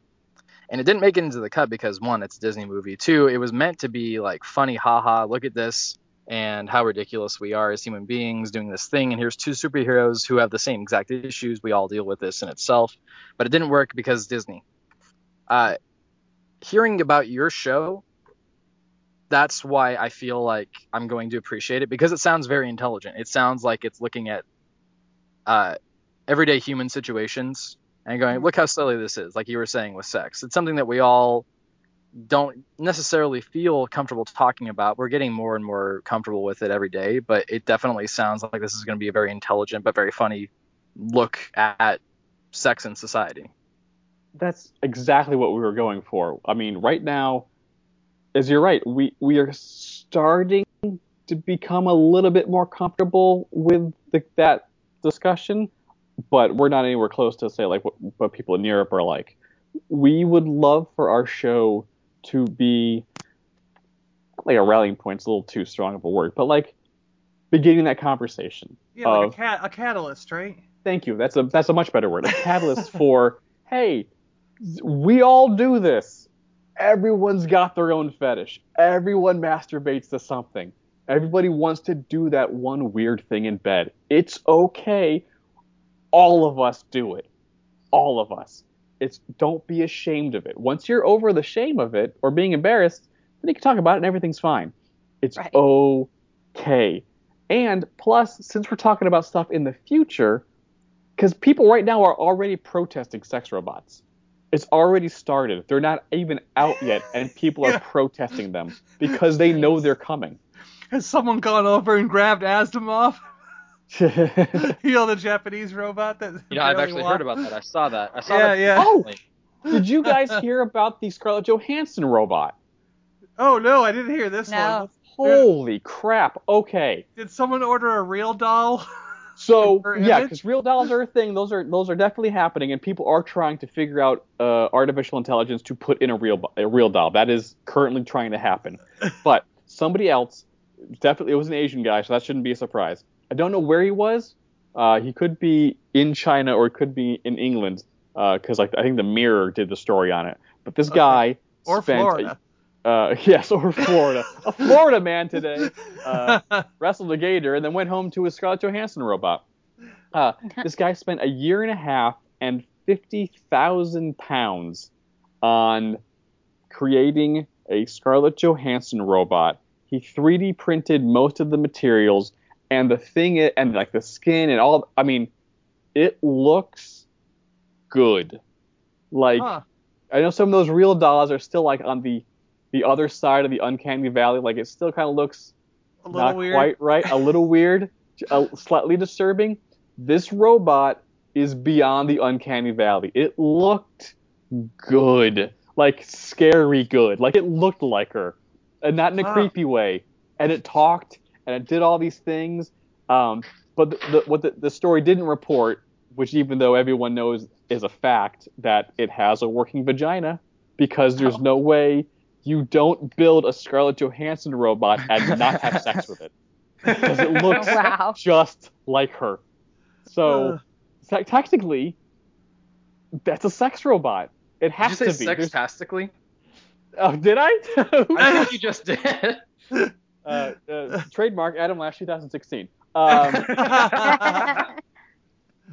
And it didn't make it into the cut because one, it's a Disney movie. Two, it was meant to be like funny, haha, look at this and how ridiculous we are as human beings doing this thing. And here's two superheroes who have the same exact issues. We all deal with this in itself, but it didn't work because Disney. Uh, hearing about your show that's why I feel like I'm going to appreciate it because it sounds very intelligent. It sounds like it's looking at uh, everyday human situations and going, look how silly this is, like you were saying with sex. It's something that we all don't necessarily feel comfortable talking about. We're getting more and more comfortable with it every day, but it definitely sounds like this is going to be a very intelligent but very funny look at sex in society. That's exactly what we were going for. I mean, right now, as you're right, we we are starting to become a little bit more comfortable with the, that discussion, but we're not anywhere close to say like what, what people in Europe are like. We would love for our show to be like a rallying point's a little too strong of a word, but like beginning that conversation. yeah, like a cat, a catalyst, right? thank you. That's a that's a much better word. A catalyst for hey, we all do this. Everyone's got their own fetish. Everyone masturbates to something. Everybody wants to do that one weird thing in bed. It's okay. All of us do it. All of us. It's don't be ashamed of it. Once you're over the shame of it or being embarrassed, then you can talk about it and everything's fine. It's Right. okay. And plus, since we're talking about stuff in the future, because people right now are already protesting sex robots. It's already started. They're not even out yet, and people are protesting them because they know they're coming. Has someone gone over and grabbed Asimov? you know the Japanese robot that. You know, I've actually walked? heard about that. I saw that. I saw Yeah, that. yeah. Oh! Did you guys hear about the Scarlett Johansson robot? Oh no, I didn't hear this No. one. Holy crap. Okay. Did someone order a real doll? So yeah, because real dolls are a thing. Those are those are definitely happening, and people are trying to figure out uh, artificial intelligence to put in a real a real doll. That is currently trying to happen. But somebody else, definitely, it was an Asian guy, so that shouldn't be a surprise. I don't know where he was. Uh, he could be in China or it could be in England, because like I think the Mirror did the story on it. But this Okay. guy Or spent a- Florida? uh, yes, or Florida. a Florida man today uh, wrestled a gator and then went home to his Scarlett Johansson robot. Uh, this guy spent a year and a half and fifty thousand pounds on creating a Scarlett Johansson robot. He 3D printed most of the materials and the thing and like the skin and all. I mean, it looks good. Like Huh. I know some of those real dolls are still like on the the other side of the uncanny valley. Like it still kind of looks A little not weird. quite right, a little weird, slightly disturbing. This robot is beyond the uncanny valley. It looked good, like scary good, like it looked like her, and not in a Huh. creepy way. And it talked and it did all these things. Um, but the, the, what the, the story didn't report, which even though everyone knows is a fact, that it has a working vagina, because there's no way you don't build a Scarlett Johansson robot and not have sex with it because it looks Wow. just like her. So Uh. te- technically, that's a sex robot. It Did has you say to be. There's- sextastically? Oh, did I? I think you just did. Uh, uh, trademark Adam Lash 2016. Um,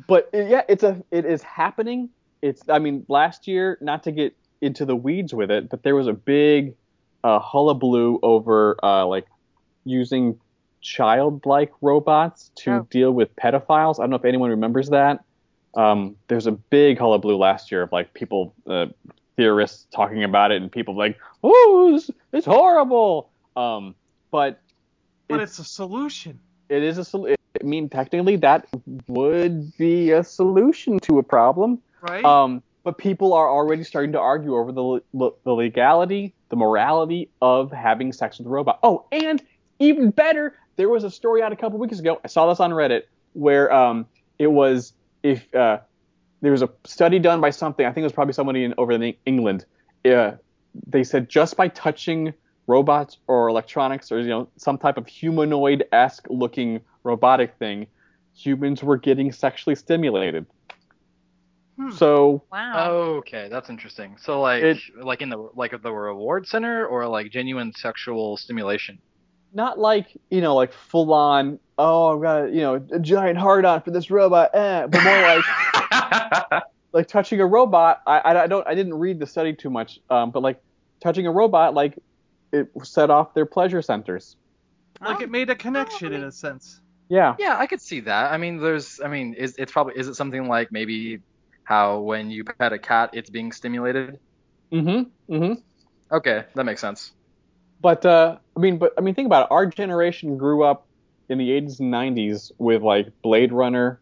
but yeah, it's a it is happening. It's I mean last year, not to get into the weeds with it, but there was a big uh, hullabaloo over uh, like using childlike robots to Oh. deal with pedophiles. I don't know if anyone remembers that. Um, there's a big hullabaloo last year of like people, uh, theorists talking about it, and people like, "Oh, it's, it's horrible." Um, but But It's- it's a solution. it is a solution. I mean, technically, that would be a solution to a problem. Right? Um, but people are already starting to argue over the, the legality, the morality of having sex with a robot. Oh, and even better, there was a story out a couple weeks ago. I saw this on Reddit where um, it was if uh, there was a study done by something. I think it was probably somebody in, over in England. Uh, they said just by touching robots or electronics or you know some type of humanoid-esque looking robotic thing, humans were getting sexually stimulated. Hmm. So Wow. Okay, that's interesting. So like It- like in the like the reward center or like genuine sexual stimulation. not like you know like full on oh i've got you know a giant hard on for this robot eh, but more like like touching a robot I, I I don't i didn't read the study too much um, but like touching a robot like it set off their pleasure centers like it made a connection in a sense. yeah yeah, I could see that. I mean, there's I mean, is it's probably is it something like maybe how when you pet a cat it's being stimulated? mm-hmm mm-hmm Okay, that makes sense. but uh i mean but i mean think about it our generation grew up in the 80s and 90s with like blade runner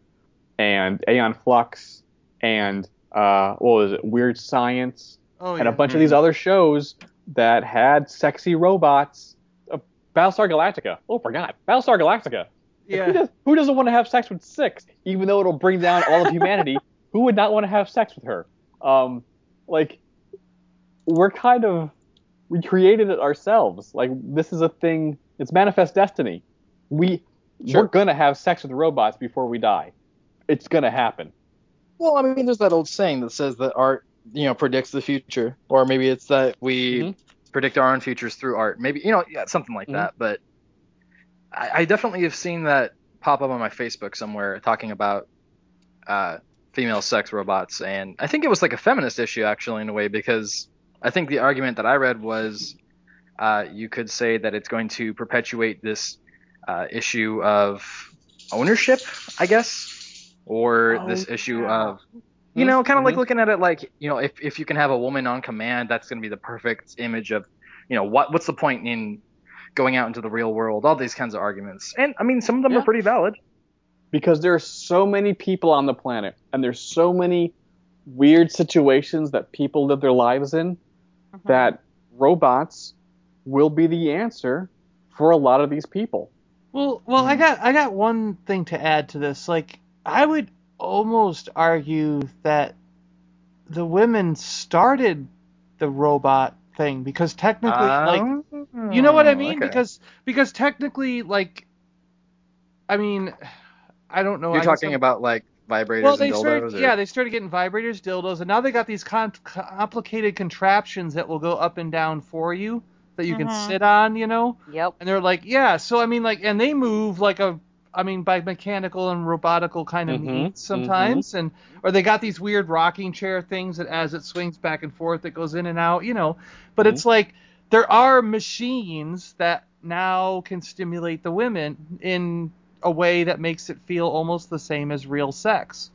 and aeon flux and uh what was it weird science Oh, and yeah. a bunch of these other shows that had sexy robots. Uh, Battlestar Galactica. Oh, forgot. Battlestar Galactica. Who, yeah. does, who doesn't want to have sex with Six, even though it'll bring down all of humanity? who would not want to have sex with her? Um, like, we're kind of we created it ourselves. Like, this is a thing. It's manifest destiny. We Sure. we're gonna have sex with robots before we die. It's gonna happen. Well, I mean, there's that old saying that says that art, you know, predicts the future, or maybe it's that we Mhm. predict our own futures through art. Maybe you know, yeah, something like Mhm. that. But I, I definitely have seen that pop up on my Facebook somewhere, talking about uh, female sex robots, and I think it was like a feminist issue actually in a way because I think the argument that I read was uh, you could say that it's going to perpetuate this uh, issue of ownership, I guess, or Oh, this issue yeah. of you know, kind of like Mhm. looking at it like, you know, if, if you can have a woman on command, that's going to be the perfect image of, you know, what what's the point in going out into the real world? All these kinds of arguments, and I mean, some of them Yeah. are pretty valid. because there are so many people on the planet and there's so many weird situations that people live their lives in Mhm. that robots will be the answer for a lot of these people. Well, well, I got I got one thing to add to this. Like, I would almost argue that the women started the robot thing because technically, like, you know what I mean? Oh, okay. Because because technically, like, I mean, I don't know. you're I talking about like vibrators well, they and dildos. started, or- yeah, they started getting vibrators, dildos, and now they got these con- complicated contraptions that will go up and down for you that you can Mhm. sit on, you know. Yep. And they're like, yeah. So I mean, like, and they move like a, I mean, by mechanical and robotical kind of Mhm, means sometimes, and or they got these weird rocking chair things that as it swings back and forth, it goes in and out, you know. But Mhm. it's like there are machines that now can stimulate the women in a way that makes it feel almost the same as real sex.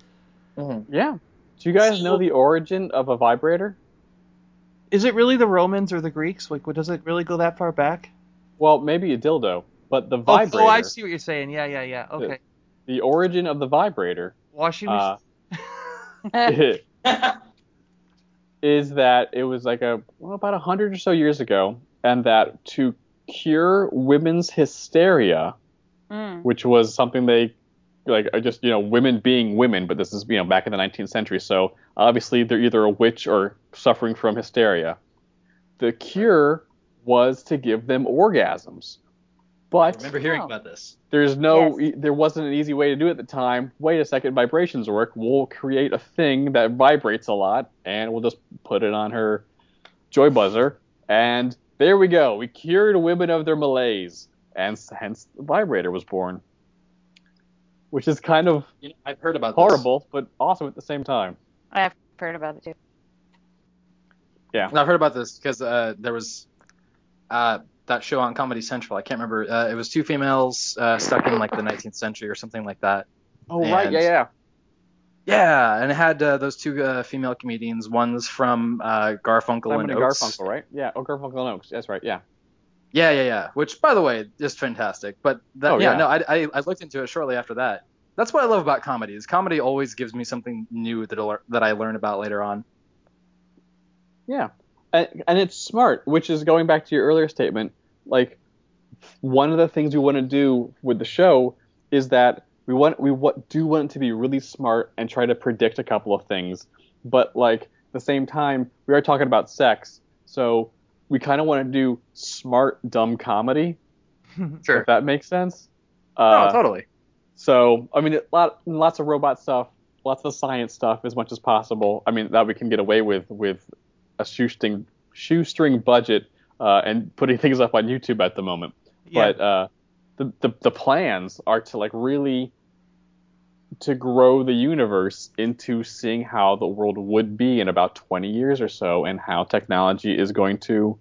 Mhm. Yeah. Do you guys So- know the origin of a vibrator? Is it really the Romans or the Greeks? Like, does it really go that far back? Well, maybe a dildo, but the Oh, vibrator, oh, I see what you're saying. Yeah, yeah, yeah. Okay. the origin of the vibrator Washing uh, is that it was like a well, about a hundred or so years ago, and that to cure women's hysteria, Mm. which was something they like just you know women being women, but this is you know back in the 19th century, so obviously they're either a witch or suffering from hysteria. The cure was to give them orgasms, I but remember hearing Oh. about this. there's no, Yes. e- there wasn't an easy way to do it at the time. Wait a second, vibrations work. We'll create a thing that vibrates a lot, and we'll just put it on her joy buzzer, and there we go. We cured women of their malaise, and hence the vibrator was born, which is kind of You know, I've heard about this. horrible, but awesome at the same time. I've heard about it too. Yeah. I've heard about this because uh, there was uh, that show on Comedy Central. I can't remember. Uh, it was two females uh, stuck in like the 19th century or something like that. Oh right, yeah, yeah. Yeah, and it had uh, those two uh, female comedians. One's from uh, Garfunkel Simon and and Oates. Garfunkel, right? Yeah. Oh, Garfunkel and Oates. That's right. Yeah. Yeah, yeah, yeah. Which, by the way, is fantastic. But that, Oh, yeah, yeah. no, I, I, I looked into it shortly after that. That's what I love about comedy. Is comedy always gives me something new that that I learn about later on. Yeah, and, and it's smart, which is going back to your earlier statement. Like, one of the things we want to do with the show is that we want we what do want it to be really smart and try to predict a couple of things, but like at the same time we are talking about sex, so we kind of want to do smart dumb comedy. Sure. If that makes sense. Oh, Uh, totally. so, I mean, a lot, lots of robot stuff, lots of science stuff as much as possible. I mean, that we can get away with with a shoestring shoestring budget uh, and putting things up on YouTube at the moment. Yeah. But uh, the, the the plans are to like really to grow the universe into seeing how the world would be in about 20 years or so, and how technology is going to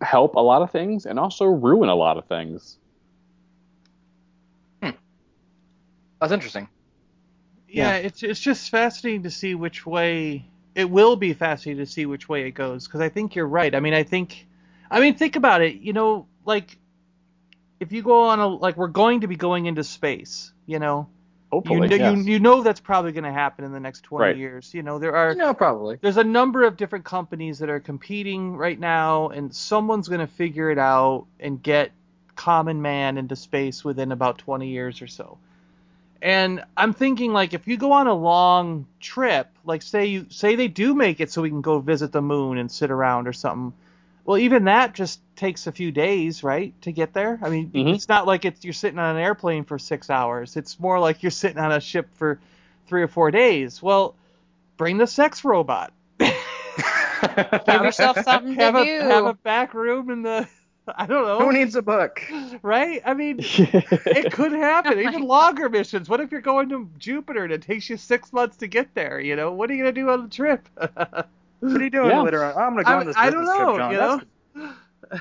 help a lot of things and also ruin a lot of things. That's interesting. yeah, it's it's just fascinating to see which way it will be fascinating to see which way it goes because I think you're right. I mean, I think, I mean, think about it. You know, like if you go on a like we're going to be going into space. You know, you know, yes. you you know that's probably going to happen in the next 20 Right. years. You know, there are No, probably. there's a number of different companies that are competing right now, and someone's going to figure it out and get common man into space within about 20 years or so. And I'm thinking like if you go on a long trip, like say you say they do make it so we can go visit the moon and sit around or something. Well, even that just takes a few days, right, to get there. I mean, Mhm. it's not like it's you're sitting on an airplane for 6 hours. It's more like you're sitting on a ship for 3 or 4 days. Well, bring the sex robot. Give yourself something have to a do. have a back room in the I don't know, Who needs a book? right? I mean, it could happen. Even longer missions. What if you're going to Jupiter and it takes you six months to get there? You know, what are you gonna do on the trip? What are you doing Yeah. later on? I'm gonna go I, on this I don't know. trip, you That's- know,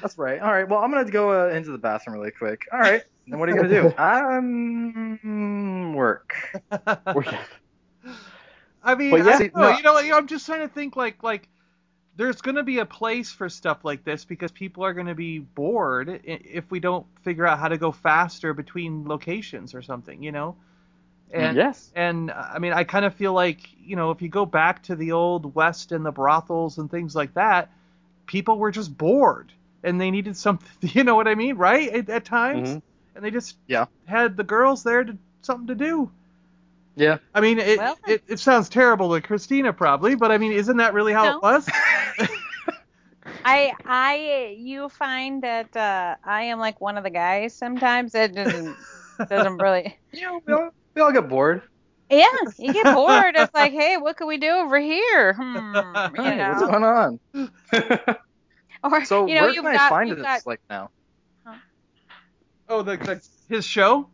That's right. All right. Well, I'm gonna go uh, into the bathroom really quick. All right. Then what are you gonna do? Um, work. I mean, But yeah, I see, know. no. you know, you know, I'm just trying to think like like there's gonna be a place for stuff like this because people are gonna be bored if we don't figure out how to go faster between locations or something. You know. And, yes. And uh, I mean, I kind of feel like you know, if you go back to the old West and the brothels and things like that, people were just bored and they needed something. You know what I mean, right? At, at times, Mhm. and they just Yeah. had the girls there to something to do. Yeah. I mean, it, Well- it it sounds terrible to Christina probably, but I mean, isn't that really how No. it was? I I you find that uh, I am like one of the guys sometimes that doesn't doesn't really You know, we all, get bored. yeah you get bored it's like hey what can we do over here hmm, you Hey, what's going on? or So you know where you've can got I find this got like now? oh, the, the his show.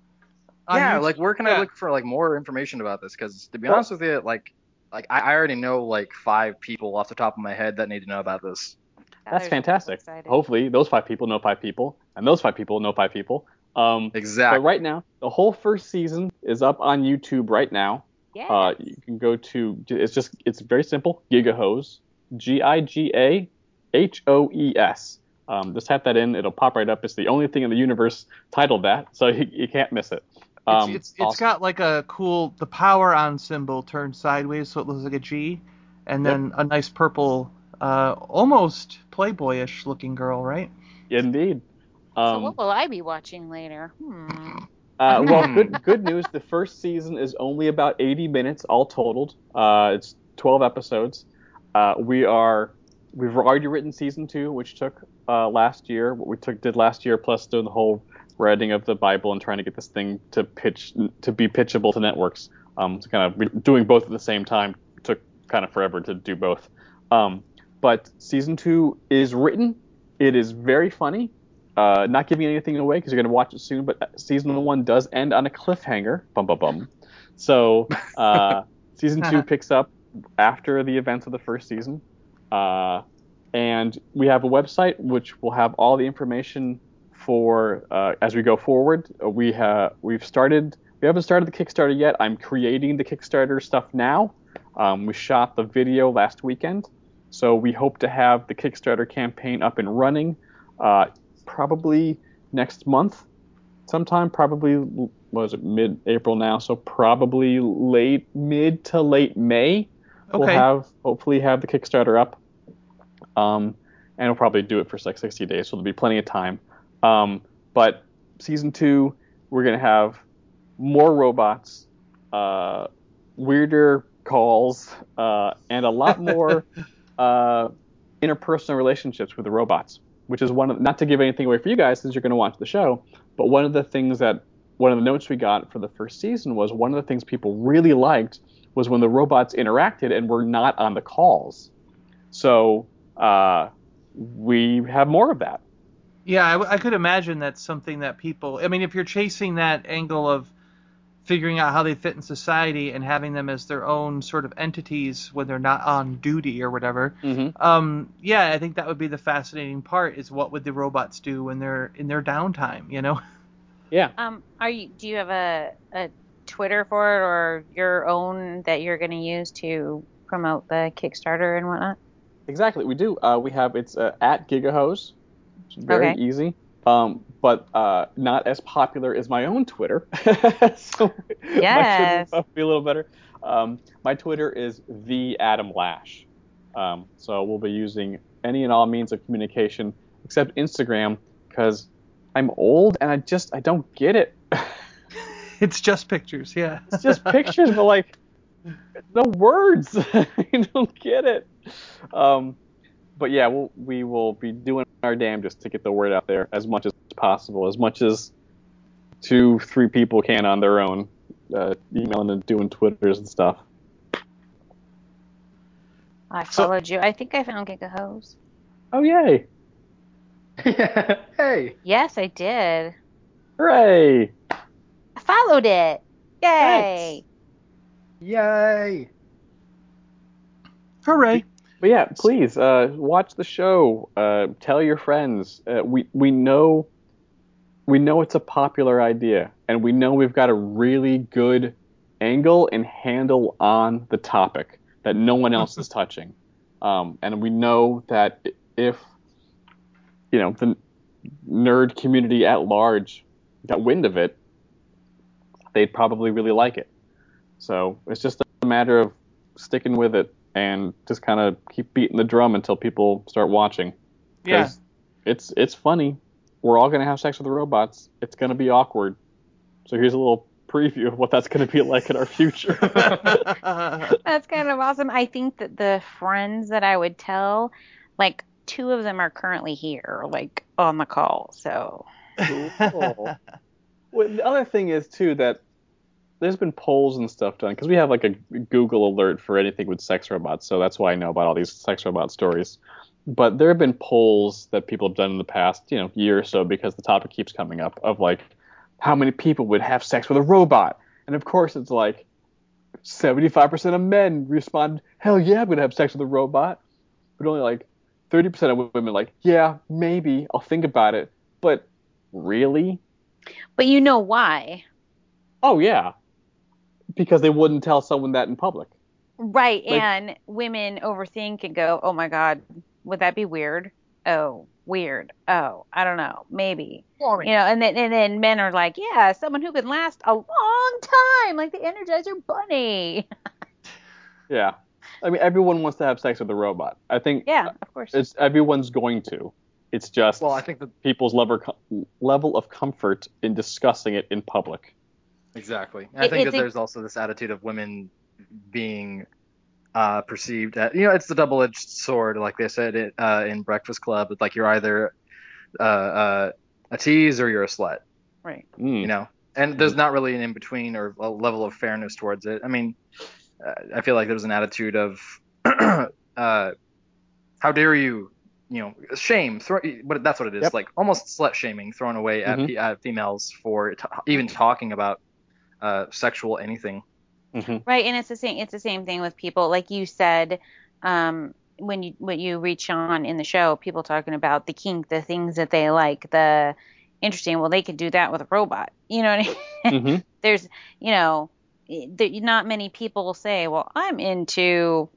Yeah, YouTube? like where can Yeah. I look for like more information about this? Because to be Well- honest with you, like like I, I already know like five people off the top of my head that need to know about this. That's Tyler's fantastic. excited. Hopefully, those five people know five people, and those five people know five people. Um, Exactly. But right now, the whole first season is up on YouTube right now. Yes. Uh, you can go to it's just it's very simple. GigaHoes, G I G A H O E S. Um, just type that in; it'll pop right up. It's the only thing in the universe titled that, so you, you can't miss it. Um, it's it's, it's awesome. got like a cool the power on symbol turned sideways so it looks like a G, and Yep. then a nice purple, uh, almost Playboyish looking girl, right? indeed. So Um, what will I be watching later? Hmm. Uh, well, good good news. The first season is only about 80 minutes all totaled. Uh, it's 12 episodes. Uh, we are we've already written season two, which took uh, last year. What we took did last year, plus doing the whole writing of the Bible and trying to get this thing to pitch to be pitchable to networks. Um, so kind of doing both at the same time took kind of forever to do both. Um, but season two is written. It is very funny. Uh, not giving anything away because you're going to watch it soon, but season one does end on a cliffhanger. Bum bum bum. So uh, season two picks up after the events of the first season, uh, and we have a website which will have all the information for uh, as we go forward. Uh, We have we've started. We haven't started the Kickstarter yet. I'm creating the Kickstarter stuff now. Um, we shot the video last weekend, so we hope to have the Kickstarter campaign up and running uh, probably next month, sometime. Probably what was it mid-April now? So probably late mid to late May. We'll have hopefully have the Kickstarter up, um, and we'll probably do it for like 60 days, so there'll be plenty of time. Um, but season two, we're gonna have more robots, uh, weirder calls, uh, and a lot more uh, interpersonal relationships with the robots. Which is one of not to give anything away for you guys since you're gonna watch the show, but one of the things that one of the notes we got for the first season was one of the things people really liked was when the robots interacted and were not on the calls. So uh, we have more of that. Yeah, I could imagine that's something that people. I mean, if you're chasing that angle of figuring out how they fit in society and having them as their own sort of entities when they're not on duty or whatever, Mm-hmm. um, yeah, I think that would be the fascinating part. Is what would the robots do when they're in their downtime? You know? Yeah. Um, are you? Do you have a a Twitter for it or your own that you're going to use to promote the Kickstarter and whatnot? Exactly, we do. Uh, we have it's uh, at GigaHoes, which is very Okay. easy, um, but uh, not as popular as my own Twitter. so my Yes. Twitter be a little better. Um, my Twitter is the Adam Lash. Um, so we'll be using any and all means of communication except Instagram because I'm old and I just I don't get it. It's just pictures. Yeah. It's just pictures, but like no words. I don't get it. Um, but yeah, we'll, we will be doing our damnedest to get the word out there as much as possible, as much as two, three people can on their own, uh, emailing and doing Twitters and stuff. I So- followed you. I think I found GigaHoes. Oh yay! hey. Yes, I did. Hooray! I followed it. Yay! Yay. Hooray! But yeah, please uh, watch the show. Uh, tell your friends. Uh, we we know we know it's a popular idea, and we know we've got a really good angle and handle on the topic that no one else is touching. Um, and we know that if you know the nerd community at large got wind of it, they'd probably really like it. So it's just a matter of sticking with it and just kind of keep beating the drum until people start watching. Yeah. 'Cause It's it's funny. We're all gonna have sex with the robots. It's gonna be awkward. So here's a little preview of what that's gonna be like in our future. That's kind of awesome. I think that the friends that I would tell, like two of them are currently here, like on the call. So Cool. well, the other thing is too that there's been polls and stuff done because we have like a Google alert for anything with sex robots, so that's why I know about all these sex robot stories. But there have been polls that people have done in the past, you know, year or so because the topic keeps coming up of like how many people would have sex with a robot, and of course it's like 75% of men respond, hell yeah, I'm gonna have sex with a robot, but only like 30% of women like, yeah, maybe I'll think about it, but really? but you know why. Oh yeah, because they wouldn't tell someone that in public. Right, Like- and women overthink and go, "Oh my god, would that be weird?" Oh, weird. Oh, I don't know, maybe. You know, and then and then men are like, "Yeah, someone who can last a long time, like the Energizer Bunny." Yeah, I mean everyone wants to have sex with a robot. I think Yeah, of course. it's everyone's going to. It's just Well, I think that people's level level of comfort in discussing it in public. Exactly. I It- think it's that a- there's also this attitude of women being uh, perceived at, you know, it's the double-edged sword, like they said it, uh, in Breakfast Club. It's like you're either uh, uh, a tease or you're a slut. right. Mm. you know and there's not really an in between or a level of fairness towards it i mean uh, i feel like there's an attitude of uh, how dare you you know shame throw, but that's what it is Yep. like almost slut shaming thrown away at, Mhm. pe- at females for t- even talking about uh, sexual anything Mhm. Right, and it's the same. It's the same thing with people, like you said. Um, when you when you reach on in the show, people talking about the kink, the things that they like, the interesting. Well, they could do that with a robot. You know what I mean? hmm There's, you know, there, not many people say, well, I'm into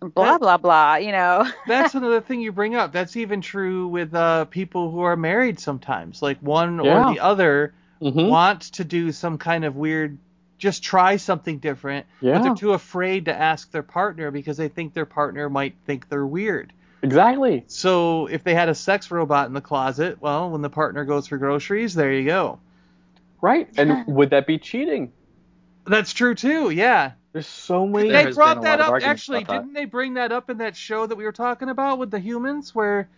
blah blah blah. You know. That's another thing you bring up. That's even true with uh, people who are married sometimes. Like one Yeah. or the other hmm wants to do some kind of weird, just try something different, yeah. but they're too afraid to ask their partner because they think their partner might think they're weird. Exactly. So if they had a sex robot in the closet, well, when the partner goes for groceries, there you go. Right. And would that be cheating? That's true too. Yeah. There's so many. They brought been a lot that up. Actually, didn't they bring that up in that show that we were talking about with the humans, where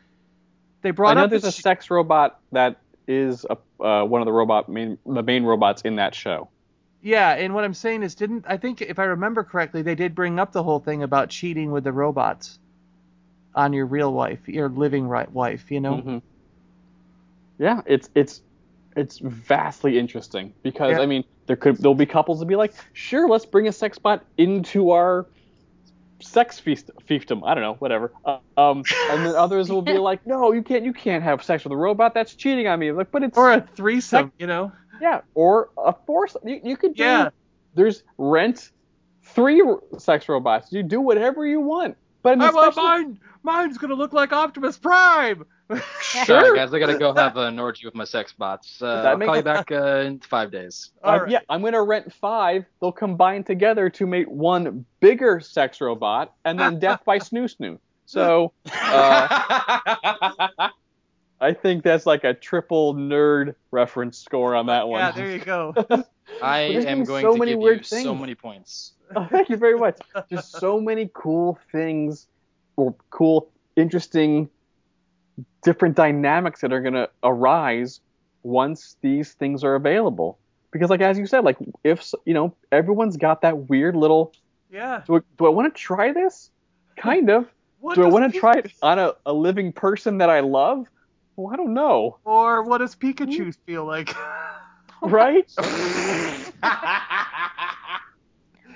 they brought I brought know up there's the a sh- sex robot that is a, uh, one of the robot main the main robots in that show. Yeah, and what I'm saying is, didn't I think if I remember correctly, they did bring up the whole thing about cheating with the robots on your real wife, your living right wife, you know? Mhm. Yeah, it's it's it's vastly interesting because Yeah. I mean there could there'll be couples that be like, sure, let's bring a sex bot into our sex feast fiefdom. I don't know, whatever. Uh, um, and then others will be like, no, you can't you can't have sex with a robot. That's cheating on me. Like, but it's Or a threesome, you know? yeah, or a force. You, you could do. Yeah. There's rent three sex robots. You do whatever you want. But I want especially- mine. Mine's gonna look like Optimus Prime. Sorry, guys, I gotta go have an orgy with my sex bots. Uh, I'll make- call you back uh, in five days. Uh, All right. Yeah, I'm gonna rent five. They'll combine together to make one bigger sex robot, and then death by snu snu. So uh, I think that's like a triple nerd reference score on that one. Yeah, there you go. I am going so to many give weird you so many points. Oh, thank you very much. Just so many cool things, or cool, interesting, different dynamics that are gonna arise once these things are available. Because, like as you said, like if you know everyone's got that weird little yeah. do I, do I want to try this? Kind of. What do I want to try it on a, a living person that I love? Well, I don't know. Or what does Pikachu hmm? feel like? Right?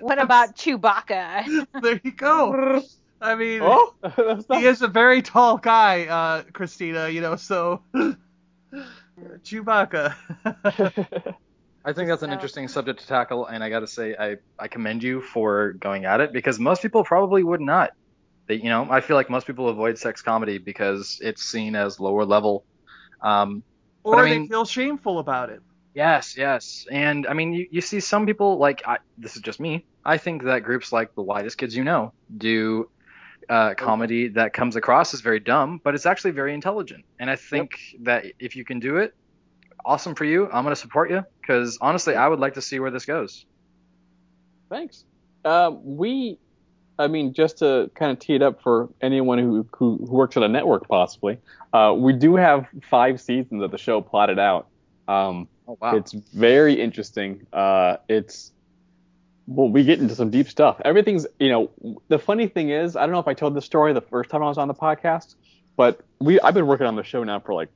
What about Chewbacca? there you go. I mean, oh, not, he is a very tall guy, uh, Christina. You know, so Chewbacca. I think that's an interesting subject to tackle, and I got to say, I, I commend you for going at it because most people probably would not. They, you know, I feel like most people avoid sex comedy because it's seen as lower level. Um, or I they feel shameful about it. Yes, yes, and I mean, you, you see some people like I, this is just me. I think that groups like the Whitest Kids You Know do uh, comedy that comes across as very dumb, but it's actually very intelligent. And I think that if you can do it, awesome for you. I'm going to support you because honestly, I would like to see where this goes. Thanks. Um, we, I mean, just to kind of tee it up for anyone who, who, who works at a network, possibly, uh, we do have five seasons of the show plotted out. Um, Oh wow. It's very interesting. Uh, it's well, we get into some deep stuff. Everything's, you know, the funny thing is, I don't know if I told this story the first time I was on the podcast, but we I've been working on the show now for like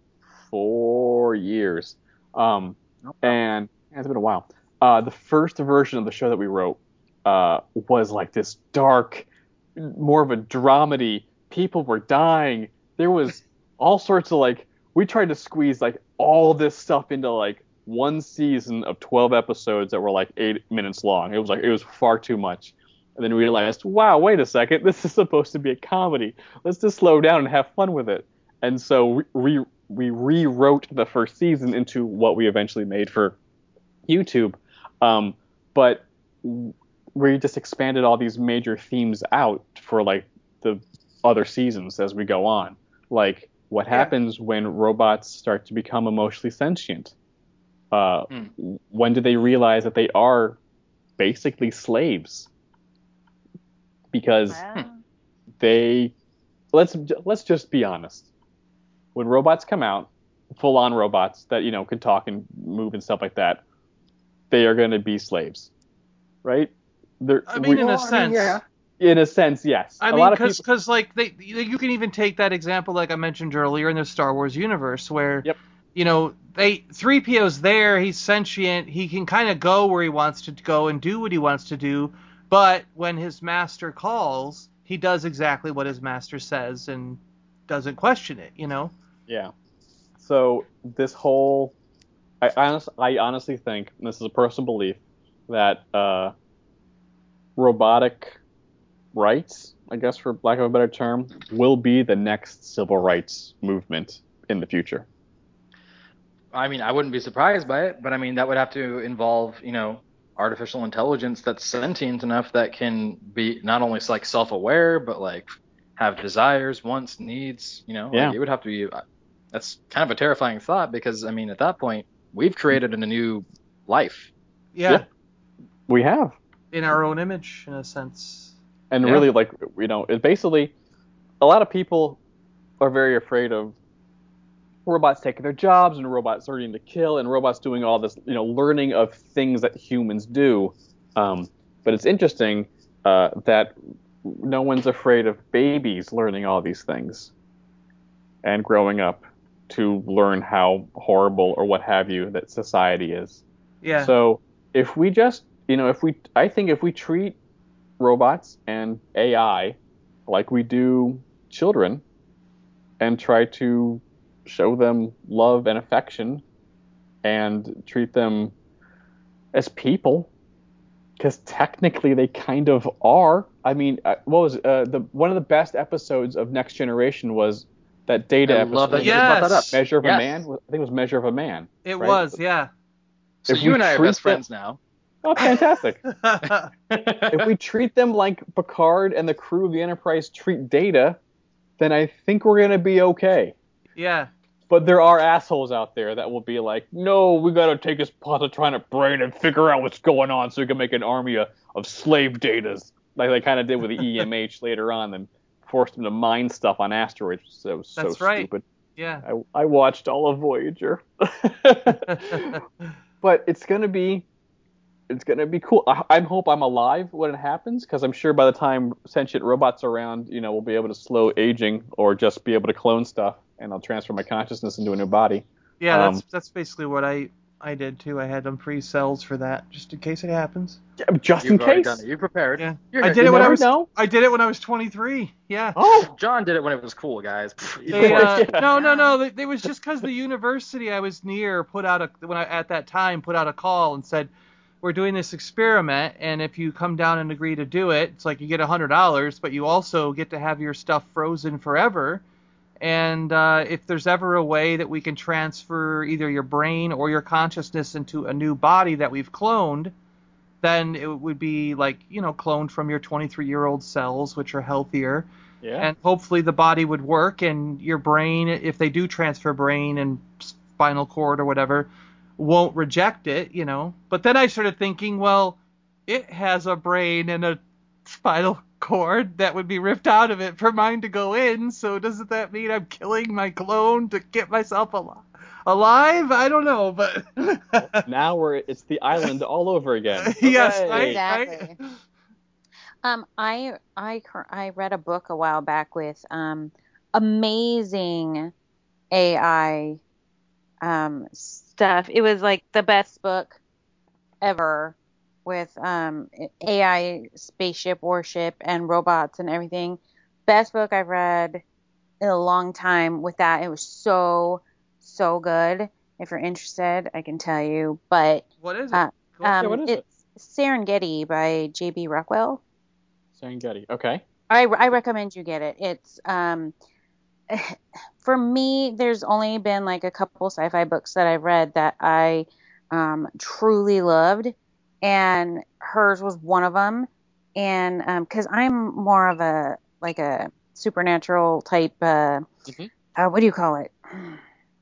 four years, um, and it's been a while. Uh, the first version of the show that we wrote uh, was like this dark, more of a dramedy. People were dying. There was all sorts of like we tried to squeeze like all this stuff into like one season of 12 episodes that were like eight minutes long. It was like it was far too much. And then we realized, wow, wait a second, this is supposed to be a comedy. Let's just slow down and have fun with it. And so we we rewrote the first season into what we eventually made for YouTube. Um, but we just expanded all these major themes out for like the other seasons as we go on. Like what happens when robots start to become emotionally sentient? Uh, Hmm. When do they realize that they are basically slaves? Because Wow. they let's let's just be honest. When robots come out, full on robots that you know can talk and move and stuff like that, they are going to be slaves, right? They're, I mean, we- in a sense. in a sense, yes. I a mean, lot because people, like they, you can even take that example like I mentioned earlier in the Star Wars universe, where Yep. You know C-3PO's there, he's sentient, he can kind of go where he wants to go and do what he wants to do, but when his master calls, he does exactly what his master says and doesn't question it. You know. Yeah. So this whole, I I honestly think and this is a personal belief that uh, robotic rights, I guess for lack of a better term, will be the next civil rights movement in the future. I mean, I wouldn't be surprised by it, but I mean, that would have to involve, you know, artificial intelligence that's sentient enough that can be not only like self-aware, but like have desires, wants, needs. You know, Yeah. like, it would have to be. uh, That's kind of a terrifying thought because I mean, at that point, we've created a new life. Yeah. Yeah. We have. In our own image, in a sense. and Yeah. really like you know it basically a lot of people are very afraid of robots taking their jobs and robots starting to kill and robots doing all this you know learning of things that humans do um, but it's interesting uh, that no one's afraid of babies learning all these things and growing up to learn how horrible or what have you that society is Yeah. so if we just, you know, if we, I think if we treat robots and AI like we do children and try to show them love and affection and treat them as people, because technically they kind of are. I mean, uh, what was uh, the one of the best episodes of Next Generation was that data I episode. love that Yes. that up. Measure of Yes. a Man. I think it was Measure of a Man. it right? was, yeah. So If you and I are best them- friends now. Oh, fantastic! if we treat them like Picard and the crew of the Enterprise treat Data, then I think we're gonna be okay. Yeah. But there are assholes out there that will be like, no, we gotta take his positronic brain and figure out what's going on so we can make an army of, of slave datas, like they kind of did with the EMH later on, and forced them to mine stuff on asteroids. So was so That's right. stupid. Yeah. I, I watched all of Voyager. but it's gonna be it's gonna be cool. I, I hope I'm alive when it happens because I'm sure by the time sentient robots are around, you know, we'll be able to slow aging or just be able to clone stuff, and I'll transfer my consciousness into a new body. Yeah, that's Um, that's basically what I I did too. I had them free cells for that, just in case it happens. Yeah, just You've in already case. done it. You prepared. Yeah. You're I did it when I was know. I did it when I was 23. Yeah. Oh, John did it when it was cool, guys. They, uh, Yeah. No, no, no. It was just because the university I was near put out a when I at that time put out a call and said, "We're doing this experiment, and if you come down and agree to do it, it's like you get a hundred dollars, but you also get to have your stuff frozen forever." And uh, if there's ever a way that we can transfer either your brain or your consciousness into a new body that we've cloned, then it would be like you know cloned from your 23 year old cells, which are healthier yeah. and hopefully the body would work and your brain if they do transfer brain and spinal cord or whatever won't reject it you know but then i started thinking well it has a brain and a spinal cord that would be ripped out of it for mine to go in so doesn't that mean i'm killing my clone to get myself al- alive i don't know but now we're it's the island all over again. yes Hooray. right, Exactly. right? Um, I I I read a book a while back with um amazing AI um stuff. It was like the best book ever with um AI spaceship warship and robots and everything. Best book I've read in a long time with that. It was so so good. If you're interested, I can tell you. But what is it Uh, Cool. um, what is it? it's Serengeti by J.B. Rockwell. Serengeti. Okay. I, I recommend you get it. It's um for me there's only been like a couple sci-fi books that I've read that I um truly loved and hers was one of them and um cuz I'm more of a like a supernatural type uh, Mhm. uh what do you call it?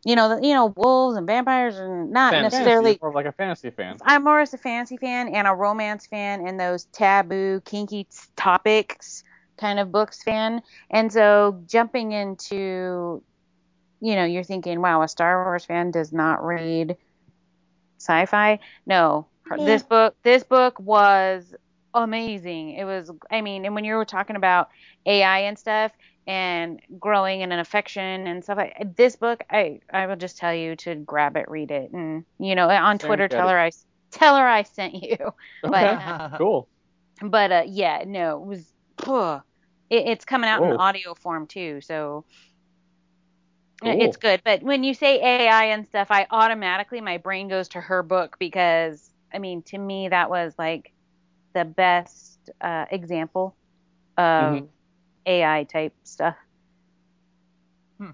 You know, the, you know wolves and vampires and not Fantasy. necessarily More like a fantasy fan. I'm more as a fantasy fan and a romance fan and those taboo, kinky topics kind of books fan. And so jumping into, you know, you're thinking, wow, a Star Wars fan does not read sci-fi. No, Yeah. this book, this book was amazing. It was, I mean, and when you were talking about AI and stuff and growing and an affection and stuff like this book, I, I will just tell you to grab it, read it. And, you know, on Twitter, Serengeti. tell her I, tell her I sent you. Okay. But, cool. but uh, yeah, no, it was ugh, It, it's coming out in audio form too, so Cool. it's good. But when you say AI and stuff, I automatically my brain goes to her book because I mean, to me, that was like the best uh, example of Mhm. AI type stuff. Hmm.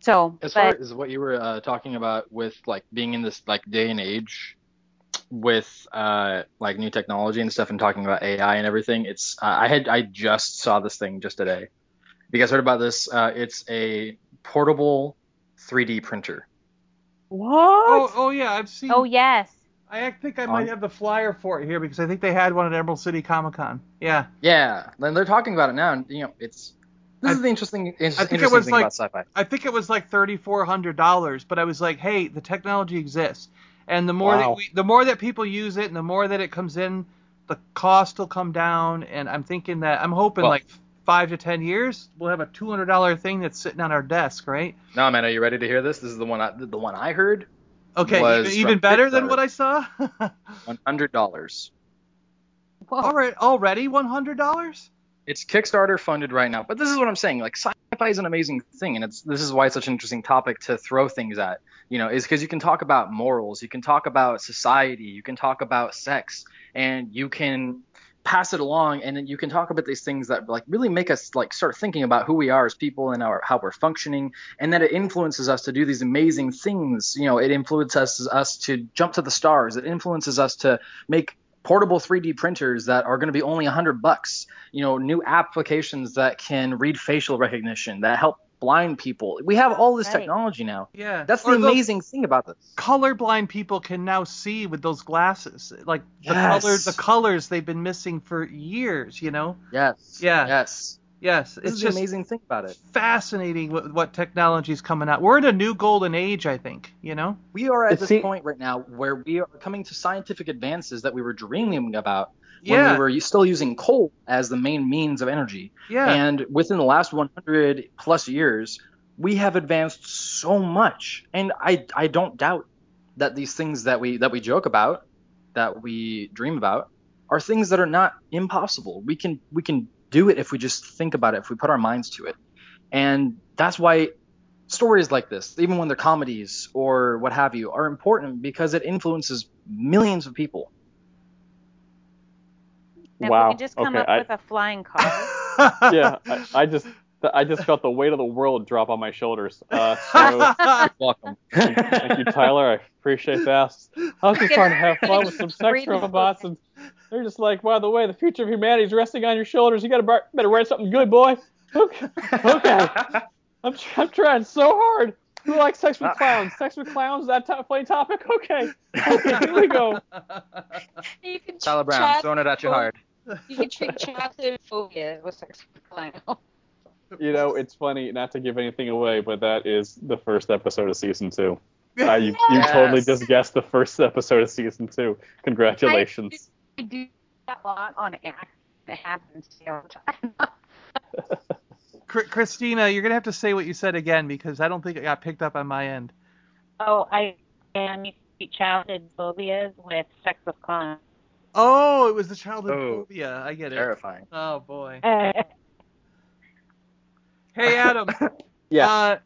So, As but far as what you were uh, talking about with like being in this like day and age with uh, like new technology and stuff and talking about AI and everything, it's uh, I had I just saw this thing just today. You guys heard about this? Uh, it's a portable 3D printer. What? Oh, oh yeah, I've seen. oh yes, I think I might On- have the flyer for it here because I think they had one at Emerald City Comic Con. Yeah. Yeah, and they're talking about it now, and you know, it's this I- is the interesting, in- I think it was thing like- about sci-fi. I think it was like thirty four hundred dollars, but I was like, hey, the technology exists, and the more Wow. that we, the more that people use it, and the more that it comes in, the cost will come down. And I'm thinking that I'm hoping Well- like five to ten years, we'll have a two hundred dollar thing that's sitting on our desk, right? No, man, are you ready to hear this? This is the one I, the one I heard. Okay, Was even, even from better than what I saw. One hundred dollars. Whoa. All right, already one hundred dollars. It's Kickstarter funded right now, but this is what I'm saying. Like sci-fi is an amazing thing, and it's this is why it's such an interesting topic to throw things at. You know, is because you can talk about morals, you can talk about society, you can talk about sex, and you can pass it along, and then you can talk about these things that like really make us like start thinking about who we are as people and our how we're functioning, and that it influences us to do these amazing things. You know, it influences us to jump to the stars. It influences us to make portable 3D printers that are going to be only 100 bucks. You know, new applications that can read facial recognition that help blind people. We have all this Right. technology now. Yeah, That's the Or those amazing thing about this. Colorblind people can now see with those glasses, like the Yes. colors, the colors they've been missing for years. You know. Yes. Yeah. Yes. Yes, This it's is the just amazing thing about it. fascinating what, what technology is coming out. We're in a new golden age, I think. You know. We are at It this se- point right now where we are coming to scientific advances that we were dreaming about when we were still using coal as the main means of energy. Yeah. And within the last 100 plus years, we have advanced so much. And I, I don't doubt that these things that we that we joke about, that we dream about, are things that are not impossible. We can we can do it if we just think about it, if we put our minds to it. And that's why stories like this, even when they're comedies or what have you, are important because it influences millions of people. if wow. we could just come okay. up I, with a flying car. yeah, I, I just I just felt the weight of the world drop on my shoulders. Uh, so Welcome. thank you, Tyler. I appreciate that. I was just trying to have fun with some sex Breathing. robots, and they're just like, by the way, the future of humanity is resting on your shoulders. You got to better write something good, boy. Okay. okay. I'm, tr- I'm trying so hard. Who likes sex with clowns? Sex with clowns? Is that a funny topic? Okay. Okay, here we go. you can Tyler Brown, throwing it at you hard. You can treat childhood phobia with sex with clown. You know, it's funny not to give anything away, but that is the first episode of season two. Uh, you you totally just guessed the first episode of season two. Congratulations. I do that a lot on act. It happens to me time. Christina, you're gonna have to say what you said again because I don't think it got picked up on my end. oh, I am you treat childhood phobias with sex with clown. Oh, it was the childhood Oh. phobia. I get it. Terrifying. Oh boy. Uh, Hey Adam. Yeah. Uh,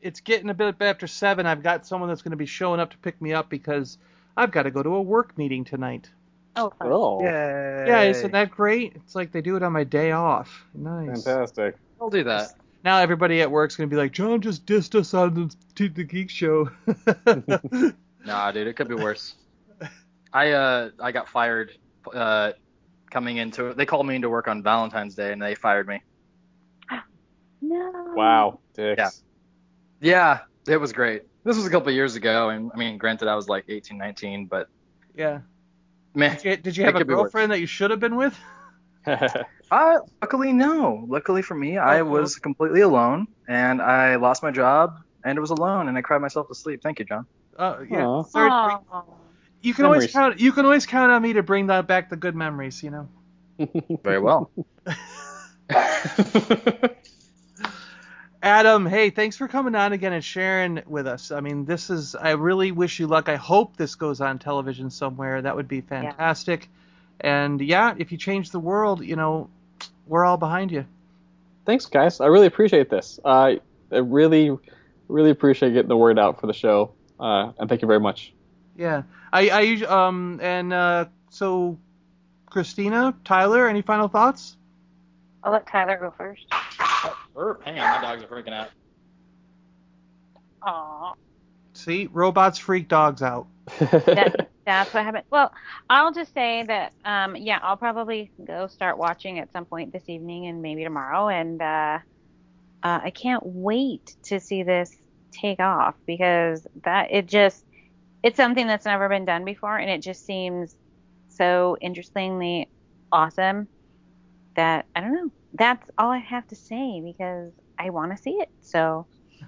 it's getting a bit after seven. I've got someone that's going to be showing up to pick me up because I've got to go to a work meeting tonight. oh, fun. oh, Yeah, isn't that great? It's like they do it on my day off. Nice. fantastic. I'll do that. Now everybody at work's going to be like, John just dissed us on the Teeth the Geek show. Nah, dude, it could be worse. I uh I got fired uh coming into it, they called me into work on Valentine's Day and they fired me. No. Wow, dicks. Yeah. Yeah, it was great. This was a couple of years ago and I mean granted I was like 18, 19, but yeah. man, Did you, did you have a could be worse. girlfriend that you should have been with? I luckily no. Luckily for me, I Oh, was completely alone and I lost my job and it was alone and I cried myself to sleep. Thank you, John. Uh, yeah. Aw. Sorry, Aw. you can always count. You can always count on me to bring that back the good memories. You know. Very well. Adam, hey, thanks for coming on again and sharing with us. I mean, this is. I really wish you luck. I hope this goes on television somewhere. That would be fantastic. And yeah, if you change the world, you know, we're all behind you. Thanks, guys. I really appreciate this. Uh, I really, really appreciate getting the word out for the show. Uh, and thank you very much. Yeah, I, I usu- um, and uh, so, Christina, Tyler, any final thoughts? I'll let Tyler go first. Burp. Hang on, my dogs are freaking out. Aww. See, robots freak dogs out. that, that's what happened. Well, I'll just say that, um, yeah, I'll probably go start watching at some point this evening and maybe tomorrow. And uh, uh, I can't wait to see this take off because that it just it's something that's never been done before, and it just seems so interestingly awesome that I don't know. That's all I have to say because I want to see it. So.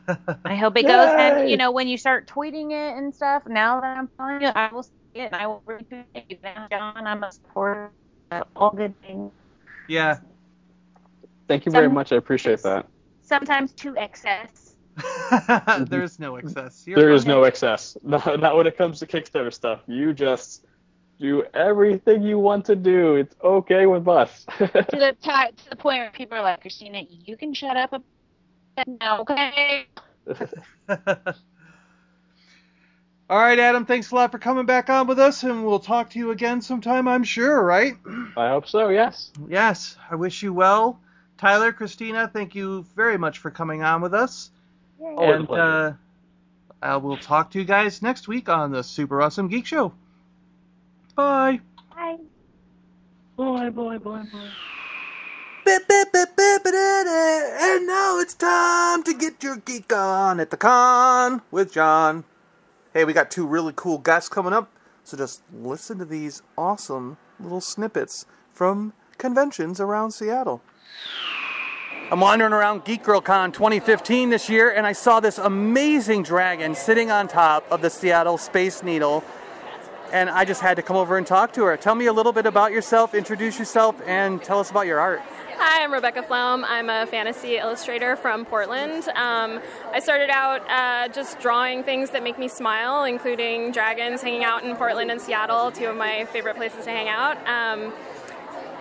I hope it goes. And you know, when you start tweeting it and stuff, now that I'm telling you, I will see it and I will retweet it. Now, John, I'm a supporter of all good things. Yeah. Thank you very Some- much. I appreciate that. Sometimes to excess. There's no excess. You're There is fine. no excess. No, not when it comes to Kickstarter stuff. You just do everything you want to do. It's okay with us. To the ti to the point where people are like, Christina, you can shut up. a- now, Okay. All right, Adam. Thanks a lot for coming back on with us, and we'll talk to you again sometime. I'm sure, right? I hope so. Yes. Yes. I wish you well, Tyler, Christina. Thank you very much for coming on with us. Always a and uh, I will talk to you guys next week on the Super Awesome Geek Show. Bye. Bye. Boy, boy, boy, boy. And now it's time to get your geek on at the con with John. Hey, we got two really cool guests coming up, so just listen to these awesome little snippets from conventions around Seattle. I'm wandering around Geek Girl Con 2015 this year, and I saw this amazing dragon sitting on top of the Seattle Space Needle, and I just had to come over and talk to her. Tell me a little bit about yourself, introduce yourself, and tell us about your art. Hi, I'm Rebecca Flaum. I'm a fantasy illustrator from Portland. Um, I started out uh, just drawing things that make me smile, including dragons, hanging out in Portland and Seattle, two of my favorite places to hang out. Um,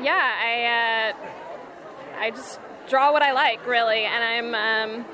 yeah, I uh, I just draw what I like, really, and I'm. Um,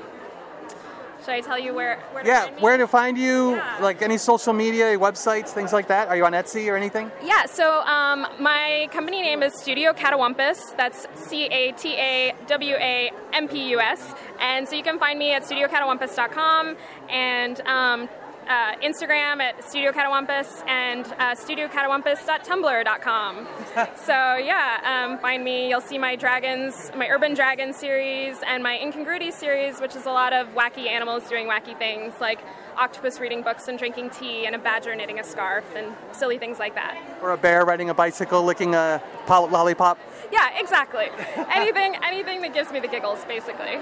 should I tell you where? where to Yeah, find me? where to find you? Yeah. Like any social media, websites, things like that? Are you on Etsy or anything? Yeah, so um, my company name is Studio Catawampus. That's C A T A W A M P U S. And so you can find me at studiocatawampus.com and um, uh, Instagram at Studio Catawampus and uh, studiocatawampus.tumblr.com. so yeah, um, find me. You'll see my dragons, my urban dragon series, and my incongruity series, which is a lot of wacky animals doing wacky things like octopus reading books and drinking tea, and a badger knitting a scarf, and silly things like that. Or a bear riding a bicycle, licking a lollipop? Yeah, exactly. anything, anything that gives me the giggles, basically.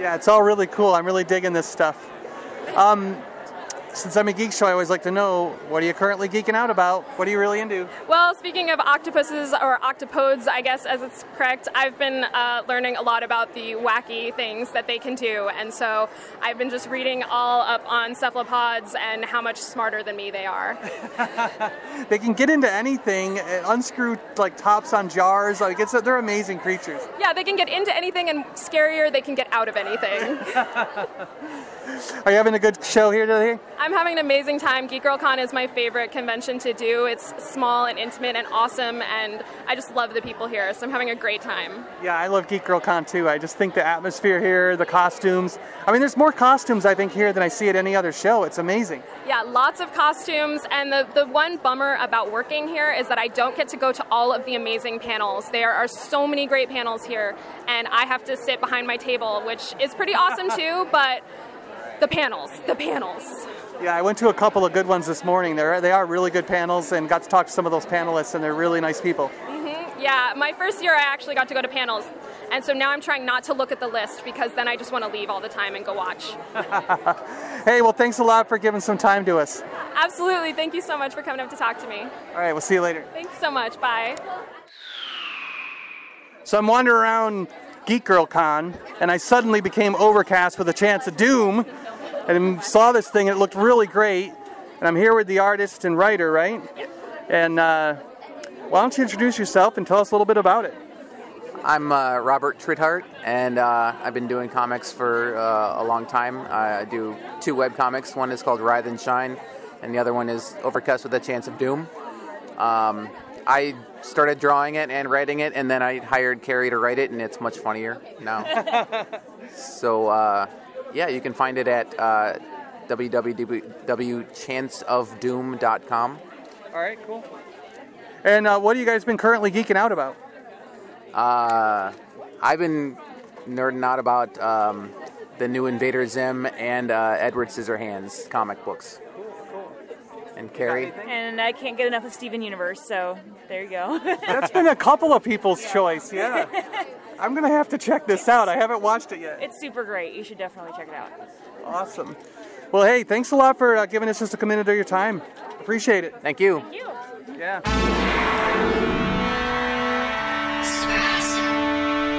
Yeah, it's all really cool. I'm really digging this stuff. Um, since I'm a geek show, I always like to know what are you currently geeking out about? What are you really into? Well, speaking of octopuses or octopodes, I guess as it's correct, I've been uh, learning a lot about the wacky things that they can do, and so I've been just reading all up on cephalopods and how much smarter than me they are. They can get into anything, uh, unscrew like tops on jars. Like it's they're amazing creatures. Yeah, they can get into anything, and scarier, they can get out of anything. Are you having a good show here today? I'm having an amazing time. Geek Girl Con is my favorite convention to do. It's small and intimate and awesome, and I just love the people here, so I'm having a great time. Yeah, I love Geek Girl Con too. I just think the atmosphere here, the costumes. I mean, there's more costumes I think here than I see at any other show. It's amazing. Yeah, lots of costumes, and the, the one bummer about working here is that I don't get to go to all of the amazing panels. There are so many great panels here, and I have to sit behind my table, which is pretty awesome too, but the panels, the panels. Yeah, I went to a couple of good ones this morning. They're, they are really good panels and got to talk to some of those panelists, and they're really nice people. Mm-hmm. Yeah, my first year I actually got to go to panels, and so now I'm trying not to look at the list because then I just want to leave all the time and go watch. Hey, well, thanks a lot for giving some time to us. Absolutely, thank you so much for coming up to talk to me. All right, we'll see you later. Thanks so much, bye. So I'm wandering around Geek Girl Con, and I suddenly became overcast with a chance of doom, and saw this thing, and it looked really great. And I'm here with the artist and writer, right? And uh, why don't you introduce yourself and tell us a little bit about it? I'm uh, Robert Trithart, and uh, I've been doing comics for uh, a long time. I do two web comics. One is called Writhe and Shine, and the other one is Overcast with a Chance of Doom. Um, I started drawing it and writing it, and then I hired Carrie to write it, and it's much funnier now. so, uh, yeah, you can find it at uh, www.chanceofdoom.com. All right, cool. And uh, what have you guys been currently geeking out about? Uh, I've been nerding out about um, the new Invader Zim and uh, Edward Scissorhands comic books. Cool, cool. And Carrie? And I can't get enough of Steven Universe, so there you go. That's been a couple of people's choice, yeah. I'm gonna have to check this out. I haven't watched it yet. it's super great. You should definitely check it out. Awesome. Well, hey, thanks a lot for uh, giving us just a minute of your time. Appreciate it. Thank you. Thank you. Yeah.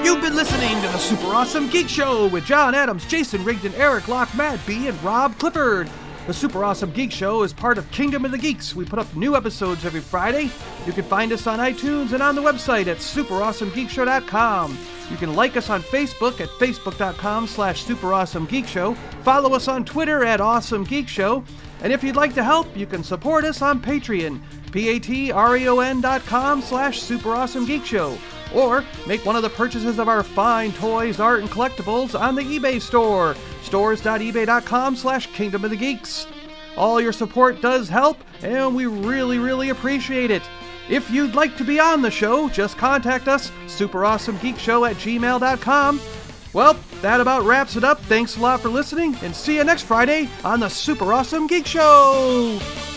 You've been listening to the Super Awesome Geek Show with John Adams, Jason Rigdon, Eric Locke, Matt B, and Rob Clifford. The Super Awesome Geek Show is part of Kingdom of the Geeks. We put up new episodes every Friday. You can find us on iTunes and on the website at superawesomegeekshow.com. You can like us on Facebook at facebook.com slash superawesomegeekshow. Follow us on Twitter at Awesome Geek Show. And if you'd like to help, you can support us on Patreon, p-a-t-r-e-o-n dot com slash superawesomegeekshow. Or make one of the purchases of our fine toys, art, and collectibles on the eBay store, stores.ebay.com slash kingdom of the geeks. All your support does help, and we really, really appreciate it. If you'd like to be on the show, just contact us, superawesomegeekshow at gmail.com. Well, that about wraps it up. Thanks a lot for listening, and see you next Friday on the Super Awesome Geek Show!